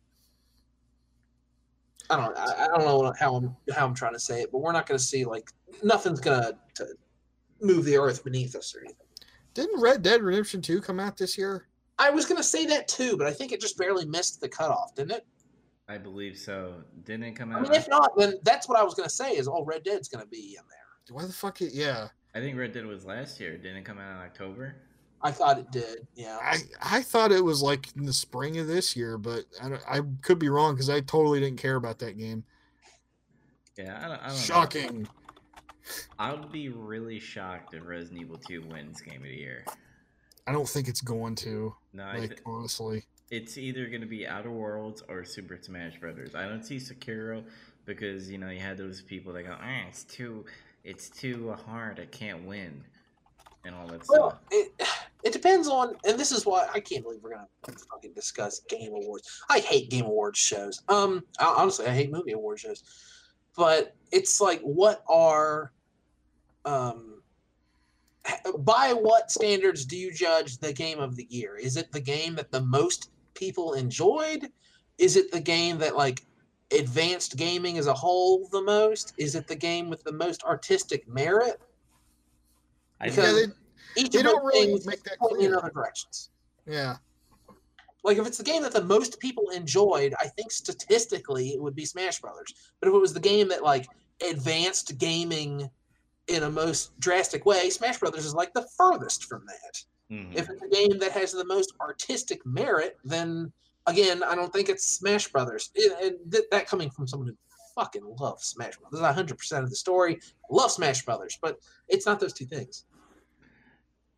I don't. I, I don't know how I'm how I'm trying to say it, but we're not going to see like nothing's going to move the earth beneath us or anything. didn't Red Dead Redemption Two come out this year? I was going to say that too, but I think it just barely missed the cutoff, didn't it? I believe so. Didn't it come I out? mean, if not, then that's what I was going to say. Is all Red Dead's going to be in there? Why the fuck? It, yeah, I think Red Dead was last year. Didn't it come out in October? I thought it did. Yeah. I I thought it was like in the spring of this year, but I don't, I could be wrong because I totally didn't care about that game. Yeah, I don't, I don't know. Shocking. I would be really shocked if Resident Evil 2 wins Game of the Year. I don't think it's going to. No, I Like th- honestly, it's either going to be Outer Worlds or Super Smash Brothers. I don't see Sekiro because you know you had those people that go, ah, it's too, it's too hard. I can't win, and all that Well, stuff. it it depends on, and this is why I can't believe we're gonna fucking discuss Game Awards. I hate Game Awards shows. Um, I- honestly, I hate movie award shows. But it's like, what are, um, by what standards do you judge the game of the year? Is it the game that the most people enjoyed? Is it the game that like advanced gaming as a whole the most? Is it the game with the most artistic merit? I because- yeah, think, they, Each They of don't those really things make that point in other directions. yeah. Like if it's the game that the most people enjoyed, I think statistically it would be Smash Brothers. But if it was the game that like advanced gaming in a most drastic way, Smash Brothers is like the furthest from that. Mhm. If it's a game that has the most artistic merit, then again, I don't think it's Smash Brothers. And- th- that coming from someone who fucking loves Smash Brothers, not 100% of the story, love Smash Brothers, but it's not those two things.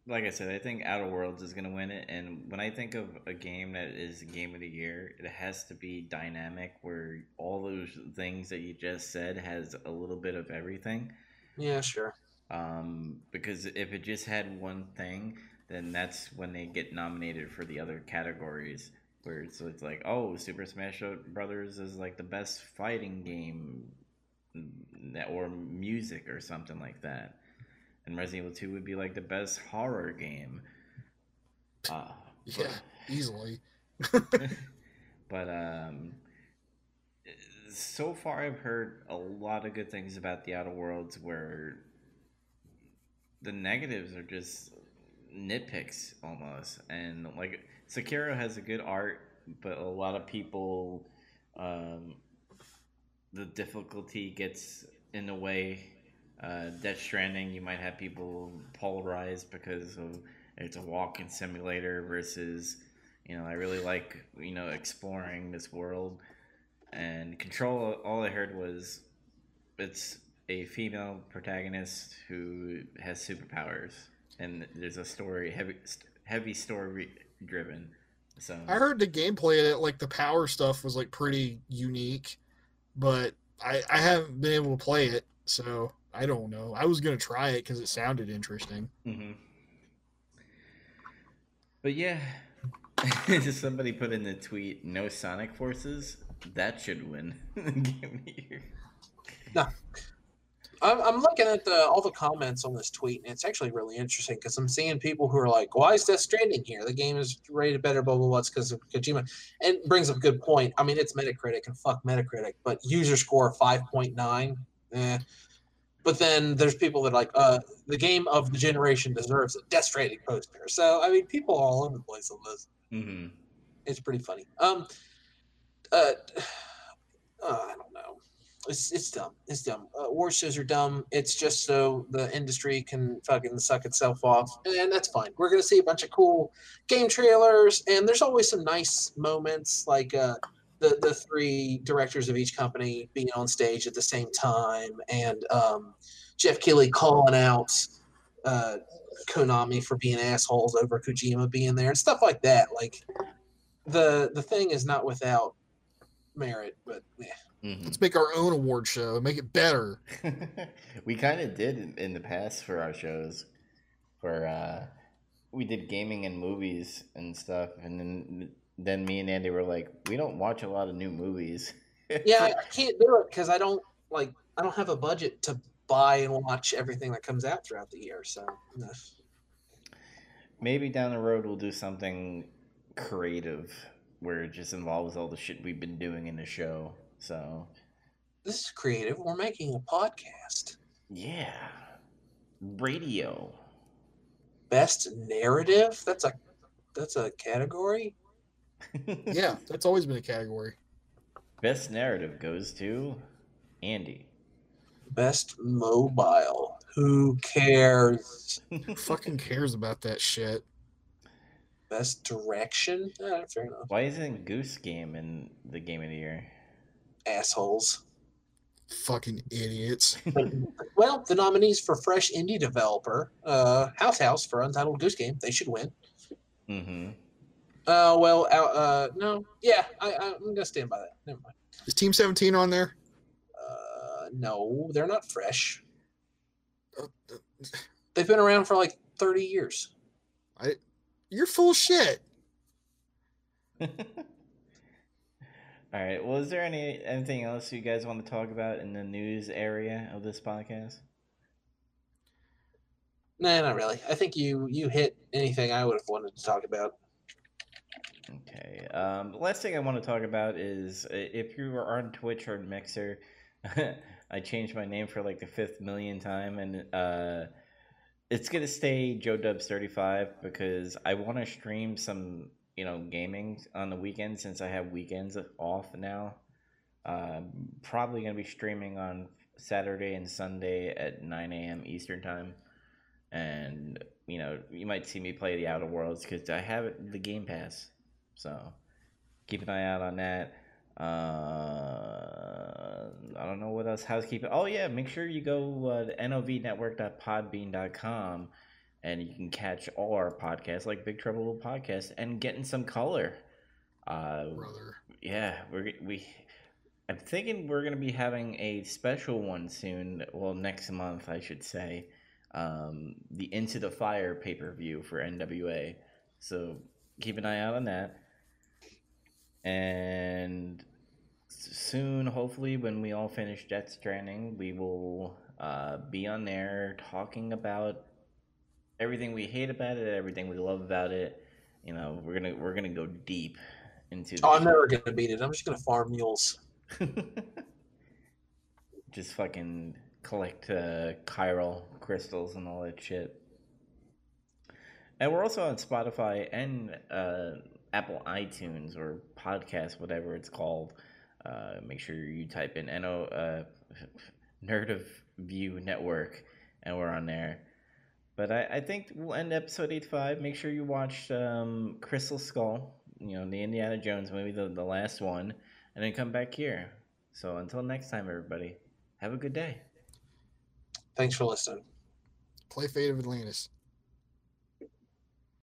like I said, I think Outer Worlds is gonna win it. And when I think of a game that is game of the year, it has to be dynamic, where all those things that you just said has a little bit of everything. Yeah, sure. Um, because if it just had one thing, then that's when they get nominated for the other categories. Where it's, it's like, oh, Super Smash Brothers is like the best fighting game, mm, or music or something like that. And Resident Evil Two would be like the best horror game. Uh, <laughs> Yeah, easily. <laughs> <laughs> but um so far i've heard a lot of good things about the outer worlds where the negatives are just nitpicks almost and like sekiro has a good art but a lot of people um the difficulty gets in the way uh death stranding you might have people polarized because of it's a walking simulator versus you know, I really like you know exploring this world. And Control, all I heard was it's a female protagonist who has superpowers, and there's a story heavy heavy story driven. So I heard the gameplay in it, like the power stuff, was like pretty unique, but I I haven't been able to play it, so I don't know. I was gonna try it because it sounded interesting. hmm But yeah, <laughs> somebody put in the tweet, "No Sonic Forces." That should win the game of the year. I'm, I'm looking at the, all the comments on this tweet, and it's actually really interesting because I'm seeing people who are like, "Why is Death Stranding here? The game is rated better, blah blah blah." It's because of Kojima, and it brings up a good point. I mean, it's Metacritic and fuck Metacritic, but user score five point nine. Eh. But then there's people that are like, uh, the game of the generation deserves a Death Stranding poster. So I mean, people are all over the place on this. hmm It's pretty funny. Um, uh, <sighs> uh, I don't know. It's it's dumb. It's dumb. Uh, award shows are dumb. It's just so the industry can fucking suck itself off, and that's fine. We're gonna see a bunch of cool game trailers, and there's always some nice moments, like uh, the the three directors of each company being on stage at the same time, and um, Geoff Keighley calling out uh, Konami for being assholes over Kojima being there and stuff like that. Like the the thing is not without merit, but yeah. Hmm Let's make our own award show and make it better. <laughs> we kind of did in- in the past for our shows, where uh, we did gaming and movies and stuff, and then then me and Andy were like, we don't watch a lot of new movies. <laughs> yeah, I, I can't do it because I don't like I don't have a budget to buy and watch everything that comes out throughout the year. So no. Maybe down the road we'll do something creative where it just involves all the shit we've been doing in the show. So this is creative. We're making a podcast. yeah, radio. Best narrative. That's a that's a category. <laughs> Yeah, that's always been a category. Best narrative goes to Andy. Best mobile. Who cares? <laughs> Who fucking cares about that shit? Best direction. Eh, fair enough. Why isn't Goose Game in the game of the year? Assholes. Fucking idiots. <laughs> Well, the nominees for Fresh Indie Developer, uh, House House for Untitled Goose Game, they should win. Mm-hmm. Uh, well, uh, uh no, yeah, I, I'm gonna stand by that. Never mind. Is Team 17 on there? Uh, no, they're not fresh. Uh, They've been around for like 30 years. I, you're full of shit. <laughs> All right. Well, is there any anything else you guys want to talk about in the news area of this podcast? Nah, not really. I think you you hit anything I would have wanted to talk about. Okay. Um, the last thing I want to talk about is if you are on Twitch or Mixer, <laughs> I changed my name for like the fifth million time, and uh, it's gonna stay Joe Dubs thirty five because I want to stream some you know, gaming on the weekend since I have weekends off now. Uh, probably gonna be streaming on Saturday and Sunday at 9 a.m. Eastern time, and you know, you might see me play the Outer Worlds because I have the Game Pass. So keep an eye out on that. Uh, I don't know what else housekeeping. Oh yeah, make sure you go uh, novnetwork.podbean.com and you can catch all our podcasts like Big Trouble Little Podcast and getting some color. Uh, Brother. yeah, we're we. I'm thinking we're gonna be having a special one soon. Well, next month, I should say. Um, the Into the Fire pay per view for NWA. So keep an eye out on that. And soon, hopefully, when we all finish Death Stranding, we will uh, be on there talking about everything we hate about it, everything we love about it. You know, we're gonna we're gonna go deep into. Oh, I'm never gonna beat it. I'm just gonna farm mules. <laughs> Just fucking collect uh, chiral crystals and all that shit. And we're also on Spotify and uh, Apple iTunes or podcast, whatever it's called. Uh, make sure you type in NO uh, <laughs> Nerd of View Network, and we're on there. But I, I think we'll end episode 85. Make sure you watch um, Crystal Skull, you know, the Indiana Jones movie, the, the last one, and then come back here. So until next time, everybody, have a good day. Thanks for listening. Play Fate of Atlantis.